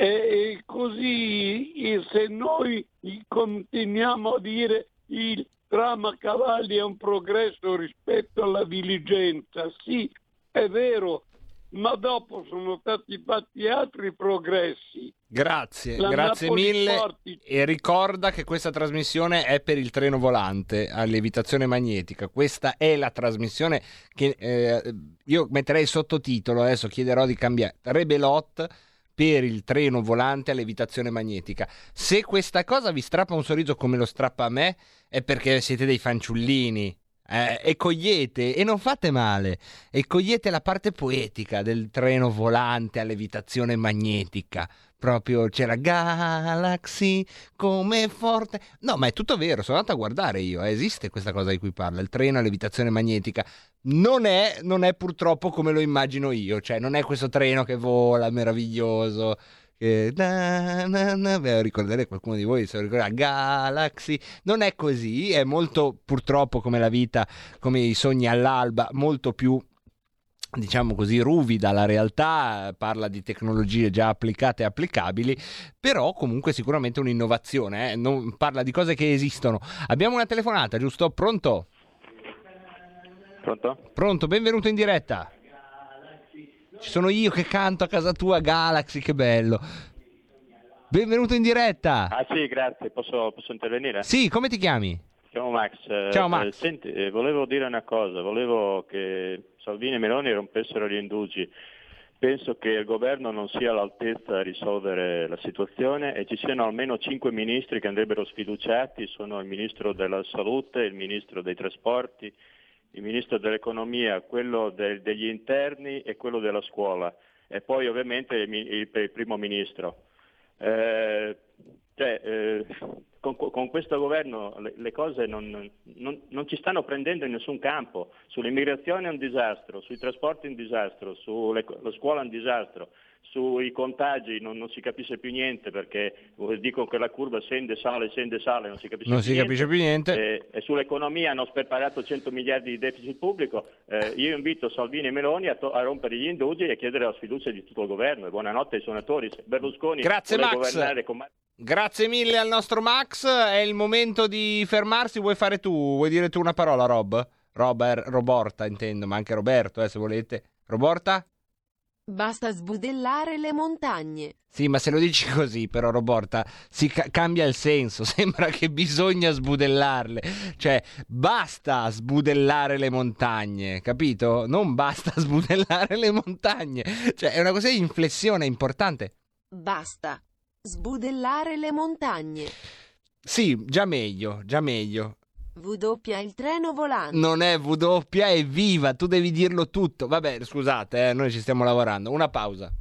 E così se noi continuiamo a dire il trama cavalli è un progresso rispetto alla diligenza, sì, è vero, ma dopo sono stati fatti altri progressi. Grazie, La grazie Napoli mille. Forti- E ricorda che questa trasmissione è per il treno volante a levitazione magnetica. Questa è la trasmissione che eh, io metterei sottotitolo. Adesso chiederò di cambiare. Rebelot per il treno volante a levitazione magnetica. Se questa cosa vi strappa un sorriso come lo strappa a me, è perché siete dei fanciullini. Eh, e cogliete, e non fate male, e cogliete la parte poetica del treno volante a levitazione magnetica. Proprio c'era Galaxy come forte. No, ma è tutto vero, sono andato a guardare io. eh, Esiste questa cosa di cui parla, il treno a levitazione magnetica. Non è, non è purtroppo come lo immagino io, cioè non è questo treno che vola meraviglioso. Che na, na, na, beh, ricordare qualcuno di voi se lo ricorda Galaxy non è così è molto purtroppo come la vita come i sogni all'alba molto più diciamo così, ruvida la realtà, parla di tecnologie già applicate e applicabili, però comunque sicuramente un'innovazione, eh? non, parla di cose che esistono. Abbiamo una telefonata, giusto? Pronto? Pronto? Pronto, benvenuto in diretta. Ci sono io che canto a casa tua, Galaxy, che bello. Benvenuto in diretta. Ah sì, grazie, posso, posso intervenire? Sì, come ti chiami? Ciao Max. Ciao, Max. eh, senti, eh, volevo dire una cosa, volevo che Salvini e Meloni rompessero gli indugi. Penso che il governo non sia all'altezza di risolvere la situazione e ci siano almeno cinque ministri che andrebbero sfiduciati, sono il ministro della salute, il ministro dei trasporti, il ministro dell'economia, quello del- degli interni e quello della scuola e poi ovviamente il, il- il primo ministro. Eh, cioè, eh, con, con questo governo le, le cose non, non- non ci stanno prendendo in nessun campo. Sull'immigrazione è un disastro, sui trasporti è un disastro, sulla scuola è un disastro, sui contagi non, non si capisce più niente perché dicono che la curva scende, sale, scende, sale, non si capisce Non più si capisce più niente. Eh, e sull'economia hanno sperparato 100 miliardi di deficit pubblico. Eh, io invito Salvini e Meloni a, to- a rompere gli indugi e a chiedere la sfiducia di tutto il governo. E buonanotte ai suonatori. Se Berlusconi Grazie, vuole Max. governare con Grazie mille al nostro Max, è il momento di fermarsi, vuoi fare tu, vuoi dire tu una parola Rob? Robert, Roborta intendo, ma anche Roberto eh, se volete. Roborta? Basta sbudellare le montagne. Sì, ma se lo dici così però Roborta si ca- cambia il senso, sembra che bisogna sbudellarle, cioè basta sbudellare le montagne, capito? Non basta sbudellare le montagne, cioè è una cosa di inflessione importante. Basta sbudellare le montagne. Sì, già meglio, già meglio. W il treno volante. Non è W, è viva, tu devi dirlo tutto. Vabbè, scusate, eh, noi ci stiamo lavorando. Una pausa.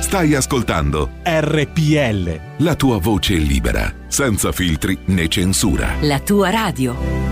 Stai ascoltando RPL. la tua voce libera, senza filtri né censura. La tua radio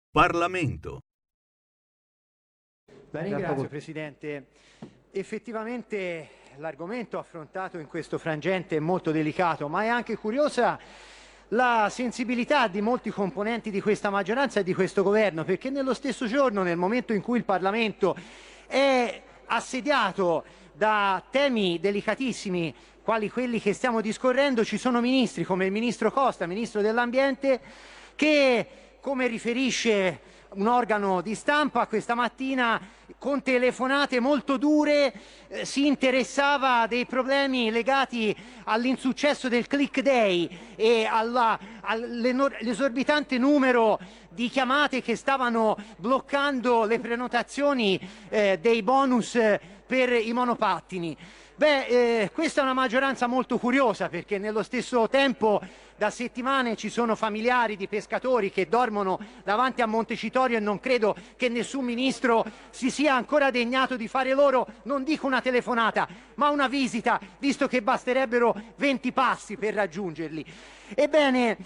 Parlamento. La ringrazio Presidente. Effettivamente l'argomento affrontato in questo frangente è molto delicato, ma è anche curiosa la sensibilità di molti componenti di questa maggioranza e di questo governo, perché nello stesso giorno, nel momento in cui il Parlamento è assediato da temi delicatissimi quali quelli che stiamo discorrendo, ci sono ministri come il ministro Costa, ministro dell'Ambiente, che, come riferisce un organo di stampa questa mattina, con telefonate molto dure eh, si interessava dei problemi legati all'insuccesso del click day e all'esorbitante numero di chiamate che stavano bloccando le prenotazioni eh, dei bonus eh, per i monopattini. Beh, eh, questa è una maggioranza molto curiosa perché nello stesso tempo da settimane ci sono familiari di pescatori che dormono davanti a Montecitorio e non credo che nessun ministro si sia ancora degnato di fare loro, non dico una telefonata, ma una visita, visto che basterebbero 20 passi per raggiungerli. Ebbene,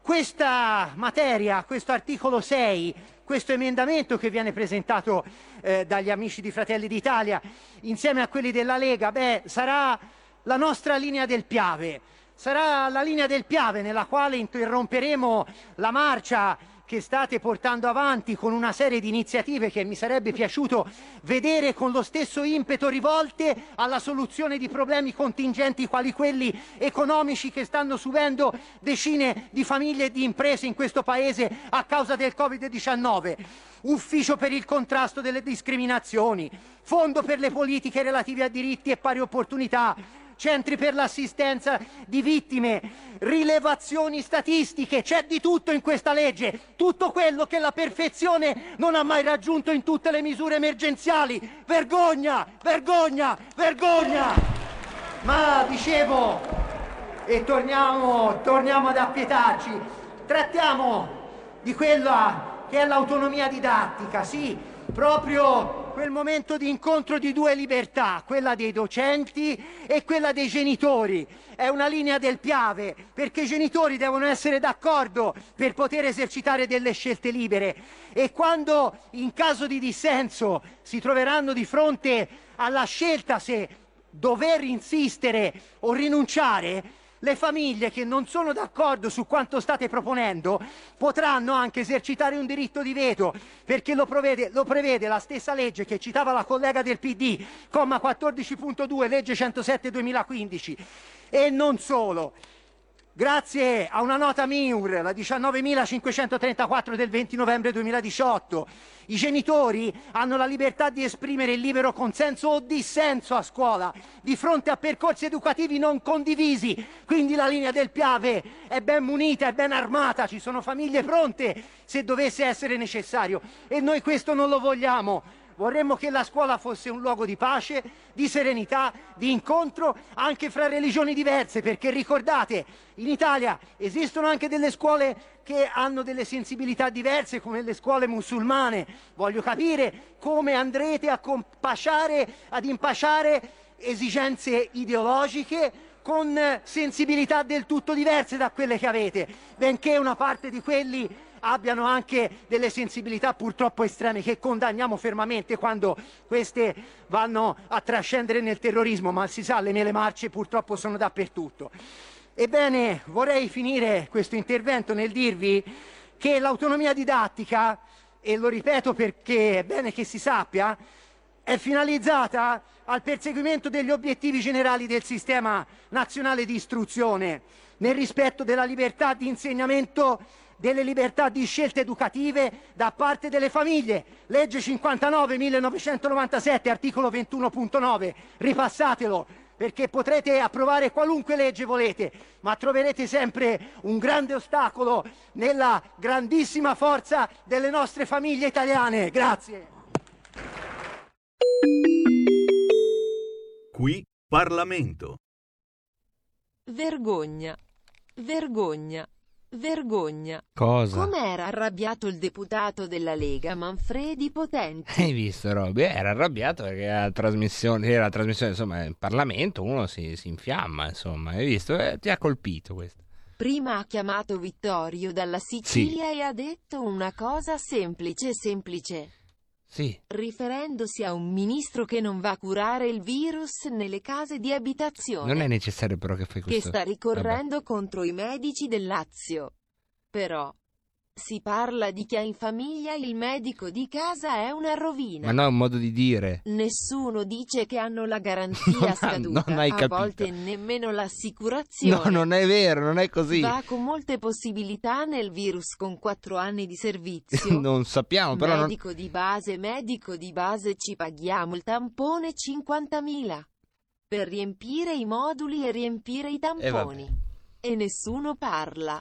questa materia, questo articolo 6, questo emendamento che viene presentato eh, dagli amici di Fratelli d'Italia insieme a quelli della Lega, beh, sarà la nostra linea del Piave. Sarà la linea del Piave nella quale interromperemo la marcia che state portando avanti con una serie di iniziative che mi sarebbe piaciuto vedere con lo stesso impeto rivolte alla soluzione di problemi contingenti quali quelli economici che stanno subendo decine di famiglie e di imprese in questo Paese a causa del Covid-19. Ufficio per il contrasto delle discriminazioni, fondo per le politiche relative a diritti e pari opportunità, centri per l'assistenza di vittime, rilevazioni statistiche, c'è di tutto in questa legge, tutto quello che la perfezione non ha mai raggiunto in tutte le misure emergenziali. Vergogna, vergogna, vergogna! Ma dicevo, e torniamo, torniamo ad appietarci, trattiamo di quella che è l'autonomia didattica, sì, proprio quel momento di incontro di due libertà, quella dei docenti e quella dei genitori. È una linea del Piave, perché i genitori devono essere d'accordo per poter esercitare delle scelte libere e quando in caso di dissenso si troveranno di fronte alla scelta se dover insistere o rinunciare, le famiglie che non sono d'accordo su quanto state proponendo potranno anche esercitare un diritto di veto, perché lo prevede, lo prevede la stessa legge che citava la collega del PD, comma 14.2, legge 107-2015. E non solo. Grazie a una nota MIUR, la 19.534 del 20 novembre 2018, i genitori hanno la libertà di esprimere il libero consenso o dissenso a scuola di fronte a percorsi educativi non condivisi. Quindi la linea del Piave è ben munita, è ben armata, ci sono famiglie pronte se dovesse essere necessario e noi questo non lo vogliamo. Vorremmo che la scuola fosse un luogo di pace, di serenità, di incontro anche fra religioni diverse, perché ricordate, in Italia esistono anche delle scuole che hanno delle sensibilità diverse, come le scuole musulmane. Voglio capire come andrete a compasciare, ad impasciare esigenze ideologiche con sensibilità del tutto diverse da quelle che avete, benché una parte di quelli abbiano anche delle sensibilità purtroppo estreme che condanniamo fermamente quando queste vanno a trascendere nel terrorismo, ma si sa, le mele marce purtroppo sono dappertutto. Ebbene, vorrei finire questo intervento nel dirvi che l'autonomia didattica, e lo ripeto perché è bene che si sappia, è finalizzata al perseguimento degli obiettivi generali del sistema nazionale di istruzione, nel rispetto della libertà di insegnamento delle libertà di scelte educative da parte delle famiglie. Legge 59 1997, articolo 21.9. Ripassatelo perché potrete approvare qualunque legge volete, ma troverete sempre un grande ostacolo nella grandissima forza delle nostre famiglie italiane. Grazie. Qui Parlamento. Vergogna. Vergogna. Vergogna. Cosa? Com'era arrabbiato il deputato della Lega Manfredi Potenti? Hai visto, Robby? Era arrabbiato perché la trasmissione, era la trasmissione, insomma, in Parlamento uno si, si infiamma, insomma. Hai visto? Eh, ti ha colpito questo. Prima ha chiamato Vittorio dalla Sicilia e ha detto una cosa semplice semplice. Sì. Riferendosi a un ministro che non va a curare il virus nelle case di abitazione. Non è necessario però che fai che questo. sta ricorrendo contro i medici del Lazio. Però si parla di chi ha in famiglia il medico di casa è una rovina. Ma no, è un modo di dire. Nessuno dice che hanno la garanzia Non ha- scaduta, non hai a capito. volte nemmeno l'assicurazione. No, non è vero, non è così. Va con molte possibilità nel virus con 4 anni di servizio. non sappiamo, però non... medico di base, medico di base ci paghiamo il tampone 50.000 per riempire i moduli e riempire i tamponi. E nessuno parla.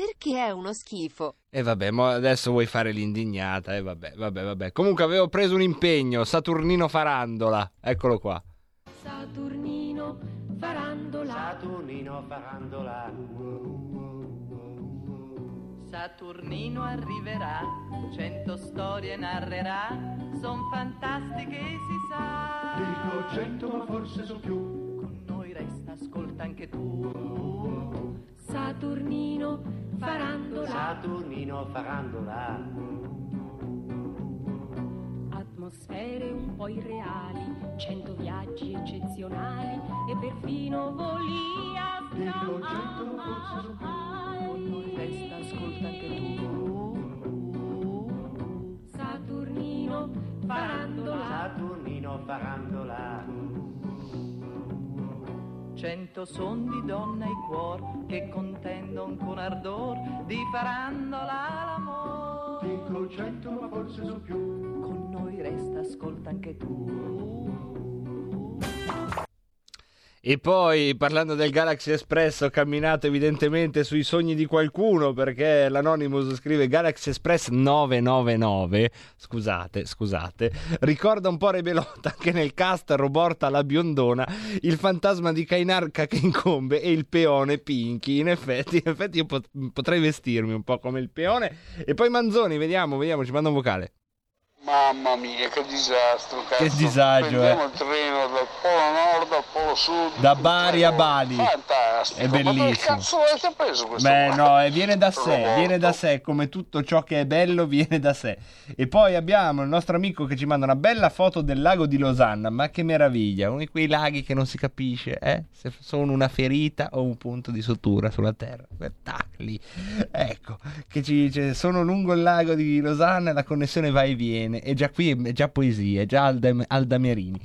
Perché è uno schifo. E vabbè, mo adesso vuoi fare l'indignata, e vabbè, vabbè, vabbè. Comunque avevo preso un impegno, Saturnino Farandola, eccolo qua. Saturnino farandola. Saturnino farandola. Saturnino arriverà, cento storie narrerà, son fantastiche si sa. Dico cento ma forse sono più. Con noi resta, ascolta anche tu. Saturnino farandola. Saturnino farandola. Atmosfere un po' irreali, cento viaggi eccezionali e perfino voli Dico cento ma forse sono più. Con noi resta, ascolta anche tu. Saturnino farandola. Saturnino farandola. Cento son di donna e cuor che contendon con ardor di farandola l'amor. Dico cento ma forse sono più. Con noi resta, ascolta anche tu. E poi, parlando del Galaxy Express, ho camminato evidentemente sui sogni di qualcuno perché l'Anonymous scrive Galaxy Express 999. Scusate, scusate. Ricorda un po' Rebelotta anche nel cast Roborta la biondona, il fantasma di Kainarca che incombe e il peone Pinky. In effetti, in effetti io pot- potrei vestirmi un po' come il peone. E poi Manzoni, vediamo, vediamo, ci manda un vocale. Mamma mia, che disastro, cazzo. Che disagio, Prendiamo eh. il treno dal polo nord al polo sud. Da Bari a Bali. Fantastico. È Ma dove bellissimo. cazzo l'avete preso questo? Beh, qua? no, e viene da sé, Roborto. viene da sé, come tutto ciò che è bello viene da sé. E poi abbiamo il nostro amico che ci manda una bella foto del lago di Losanna, ma che meraviglia, uno di quei laghi che non si capisce, eh? Se sono una ferita o un punto di sutura sulla terra. Spettacoli. Ecco, che ci dice, sono lungo il lago di Losanna e la connessione va e viene, e già qui è già poesia, è già Alda, Alda Merini.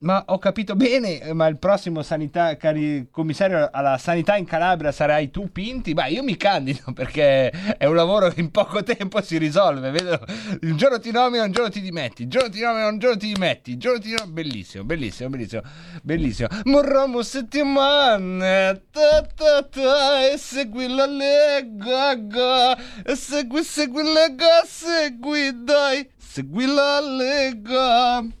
Ma ho capito bene, ma il prossimo sanità, cari- commissario alla sanità in Calabria sarai tu, Pinti? Beh, io mi candido perché è un lavoro che in poco tempo si risolve. Vedo, un giorno ti nomino, un giorno ti dimetti, un giorno ti nomino, un giorno ti dimetti, un giorno ti nomino. Bellissimo, bellissimo, bellissimo, bellissimo. Morramo settimane, ta, ta, ta, e segui la lega, ga, e segui, segui lega, segui, dai, segui la lega.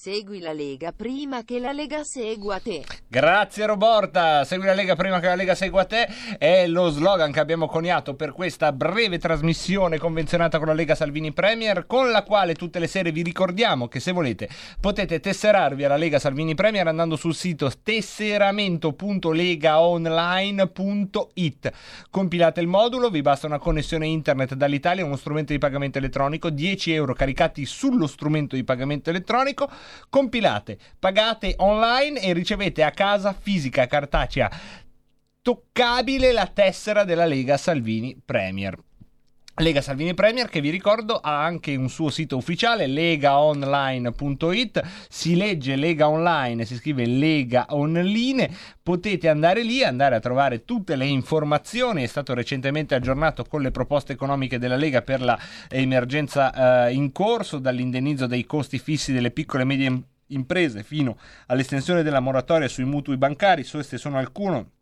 Segui la Lega prima che la Lega segua te. Grazie Roborta, segui la Lega prima che la Lega segua te, è lo slogan che abbiamo coniato per questa breve trasmissione convenzionata con la Lega Salvini Premier, con la quale tutte le sere vi ricordiamo che se volete potete tesserarvi alla Lega Salvini Premier andando sul sito tesseramento.legaonline.it. Compilate il modulo, vi basta una connessione internet dall'Italia, uno strumento di pagamento elettronico, 10 euro caricati sullo strumento di pagamento elettronico, compilate, pagate online e ricevete a casa fisica cartacea toccabile la tessera della Lega Salvini Premier. Lega Salvini Premier che vi ricordo ha anche un suo sito ufficiale legaonline.it si legge Lega Online si scrive Lega Online. Potete andare lì andare a trovare tutte le informazioni. È stato recentemente aggiornato con le proposte economiche della Lega per l'emergenza eh, in corso dall'indennizzo dei costi fissi delle piccole e medie im- imprese fino all'estensione della moratoria sui mutui bancari. Queste sono alcune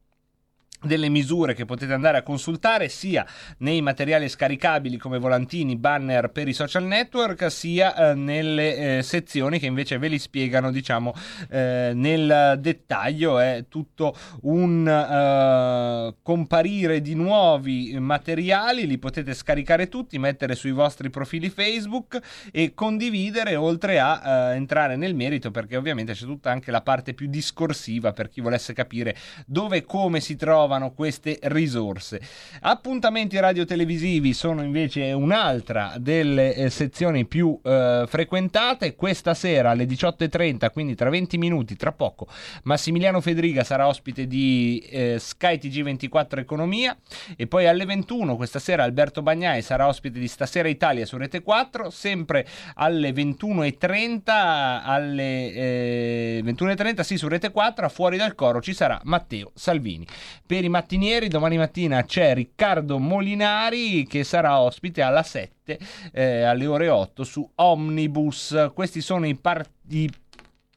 delle misure che potete andare a consultare sia nei materiali scaricabili come volantini, banner per i social network, sia eh, nelle eh, sezioni che invece ve li spiegano, diciamo, eh, nel dettaglio. È tutto un eh, comparire di nuovi materiali, li potete scaricare tutti, mettere sui vostri profili Facebook e condividere oltre a eh, entrare nel merito perché ovviamente c'è tutta anche la parte più discorsiva per chi volesse capire dove e come si trovano queste risorse. Appuntamenti radio-televisivi sono invece un'altra delle eh, sezioni più eh, frequentate. Questa sera alle 18.30, quindi tra 20 minuti, tra poco, Massimiliano Federiga sarà ospite di eh, Sky TG24 Economia e poi alle 21 questa sera Alberto Bagnai sarà ospite di Stasera Italia su Rete 4, sempre alle 21.30 alle eh, 21.30 sì su Rete 4 a fuori dal coro ci sarà Matteo Salvini. Per i mattinieri domani mattina c'è Riccardo Molinari che sarà ospite alla 7 eh, alle ore 8 su Omnibus. Questi sono i, par- i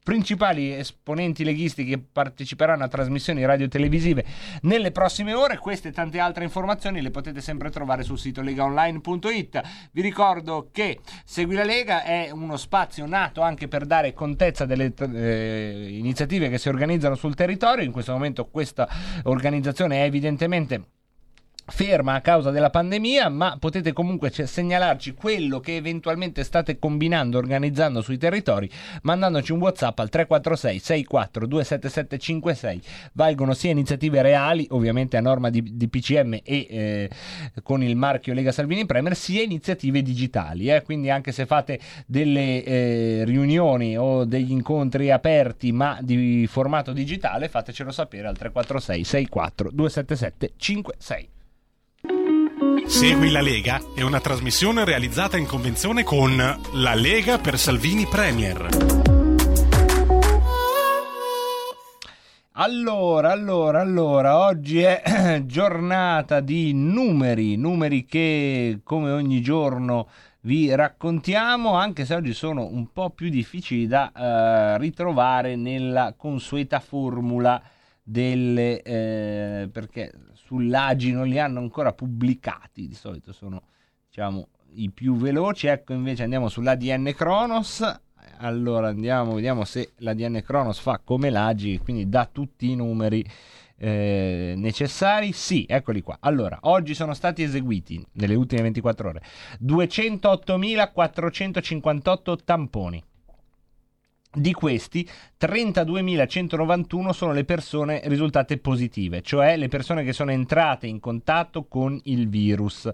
principali esponenti leghisti che parteciperanno a trasmissioni radio-televisive nelle prossime ore. Queste e tante altre informazioni le potete sempre trovare sul sito legaonline.it. Vi ricordo che Segui la Lega è uno spazio nato anche per dare contezza delle eh, iniziative che si organizzano sul territorio. In questo momento questa organizzazione è evidentemente ferma a causa della pandemia, ma potete comunque segnalarci quello che eventualmente state combinando, organizzando sui territori, mandandoci un WhatsApp al 346 64 27756. Valgono sia iniziative reali, ovviamente a norma di, di PCM e eh, con il marchio Lega Salvini Premier, sia iniziative digitali. eh. Quindi anche se fate delle eh, riunioni o degli incontri aperti ma di formato digitale, fatecelo sapere al 346 64 277 56. Segui la Lega è una trasmissione realizzata in convenzione con La Lega per Salvini Premier. Allora, allora, allora, oggi è giornata di numeri, numeri che come ogni giorno vi raccontiamo, anche se oggi sono un po' più difficili da eh, ritrovare nella consueta formula delle... eh, perché sull'Agi non li hanno ancora pubblicati, di solito sono diciamo i più veloci, ecco invece andiamo sull'ADN Kronos, allora andiamo, vediamo se l'ADN Kronos fa come l'Agi, quindi dà tutti i numeri eh, necessari. Sì, eccoli qua. Allora, oggi sono stati eseguiti nelle ultime 24 ore 208.458 tamponi. Di questi 32.191 sono le persone risultate positive, cioè le persone che sono entrate in contatto con il virus.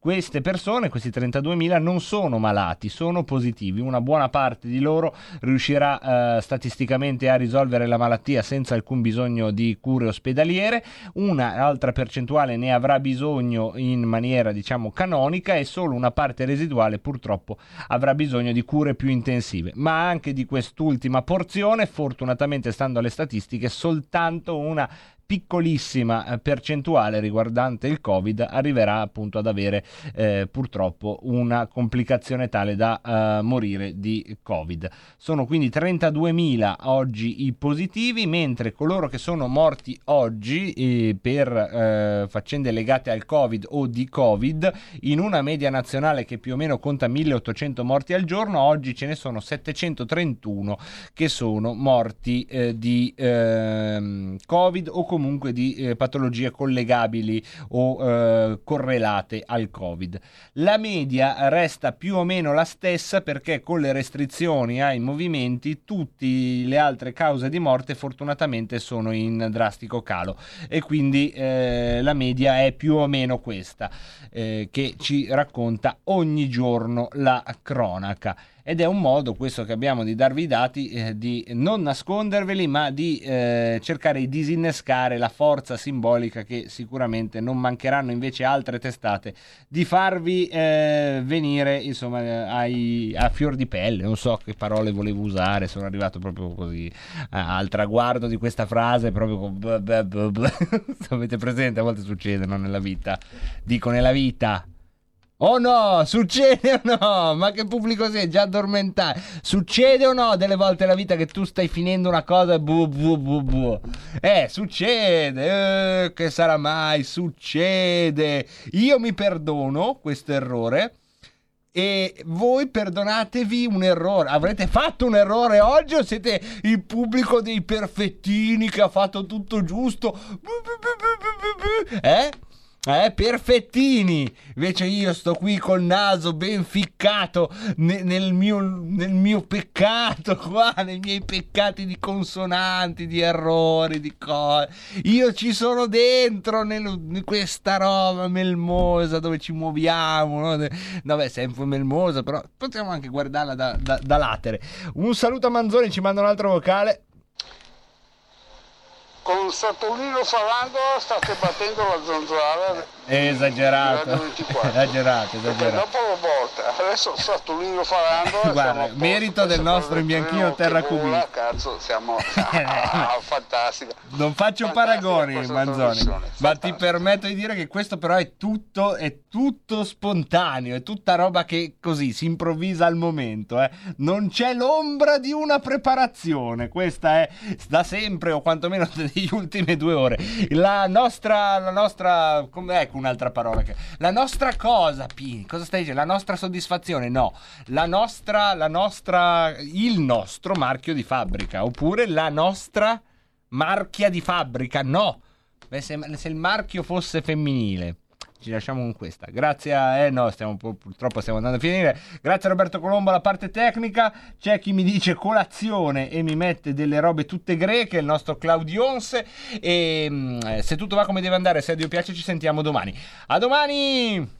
Queste persone, questi 32.000, non sono malati, sono positivi. Una buona parte di loro riuscirà eh, statisticamente a risolvere la malattia senza alcun bisogno di cure ospedaliere, un'altra percentuale ne avrà bisogno in maniera diciamo canonica e solo una parte residuale purtroppo avrà bisogno di cure più intensive. Ma anche di quest'ultima porzione, fortunatamente stando alle statistiche, soltanto una piccolissima eh, percentuale riguardante il Covid arriverà appunto ad avere eh, purtroppo una complicazione tale da eh, morire di Covid. Sono quindi 32.000 oggi i positivi, mentre coloro che sono morti oggi eh, per eh, faccende legate al Covid o di Covid, in una media nazionale che più o meno conta 1.800 morti al giorno, oggi ce ne sono 731 che sono morti eh, di ehm, Covid o comunque comunque di eh, patologie collegabili o eh, correlate al Covid. La media resta più o meno la stessa perché con le restrizioni ai movimenti tutte le altre cause di morte fortunatamente sono in drastico calo e quindi eh, la media è più o meno questa eh, che ci racconta ogni giorno la cronaca ed è un modo questo che abbiamo di darvi i dati eh, di non nasconderveli ma di eh, cercare di disinnescare la forza simbolica che sicuramente non mancheranno invece altre testate di farvi eh, venire insomma ai, a fior di pelle. Non so che parole volevo usare sono arrivato proprio così al traguardo di questa frase proprio con avete presente? A volte succede no? nella vita. Dico nella vita Oh no, succede o no? Ma che pubblico sei? Già addormentato. Succede o no delle volte nella vita che tu stai finendo una cosa e bu bu bu bu? Eh, succede. Eh, che sarà mai? Succede. Io mi perdono questo errore. E voi perdonatevi un errore. Avrete fatto un errore oggi o siete il pubblico dei perfettini che ha fatto tutto giusto? Eh? Eh, perfettini! Invece io sto qui col naso ben ficcato ne- nel, mio, nel mio peccato qua, nei miei peccati di consonanti, di errori, di cose. Io ci sono dentro nel- in questa roba melmosa dove ci muoviamo. No? Vabbè, sempre melmosa, però possiamo anche guardarla da, da, da latere. Un saluto a Manzoni, ci manda un altro vocale. Con Saturnino Falando state battendo la zanzara. Esagerato. Radio 24. esagerato, Perché esagerato. dopo lo volta, adesso Saturnino Falando. Guarda, merito del nostro imbianchino terra cubita. Cazzo, siamo ah, fantastica. Non faccio paragoni, Manzoni, ma ti permetto di dire che questo però è tutto, è tutto spontaneo, è tutta roba che così si improvvisa al momento. eh. Non c'è l'ombra di una preparazione, questa è da sempre o quantomeno negli ultime due ore. La nostra, la nostra, come ecco un'altra parola, che, la nostra cosa, Pini, cosa stai dicendo? La nostra soddisfazione? No, la nostra, la nostra, il nostro marchio di fabbrica, oppure la nostra marchia di fabbrica? No, Beh, se, se il marchio fosse femminile. Ci lasciamo con questa. Grazie a... Eh no, stiamo, pur- purtroppo stiamo andando a finire. Grazie a Roberto Colombo alla parte tecnica. C'è chi mi dice colazione e mi mette delle robe tutte greche, il nostro Claudionse. E mm, eh, se tutto va come deve andare, se a Dio piace, ci sentiamo domani. A domani!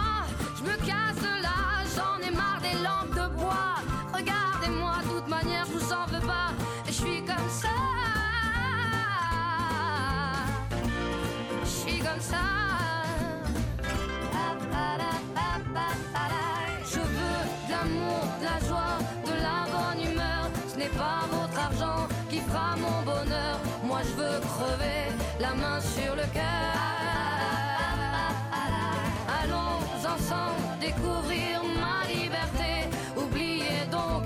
Allons ensemble découvrir ma liberté. Oubliez donc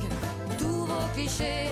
tous vos clichés.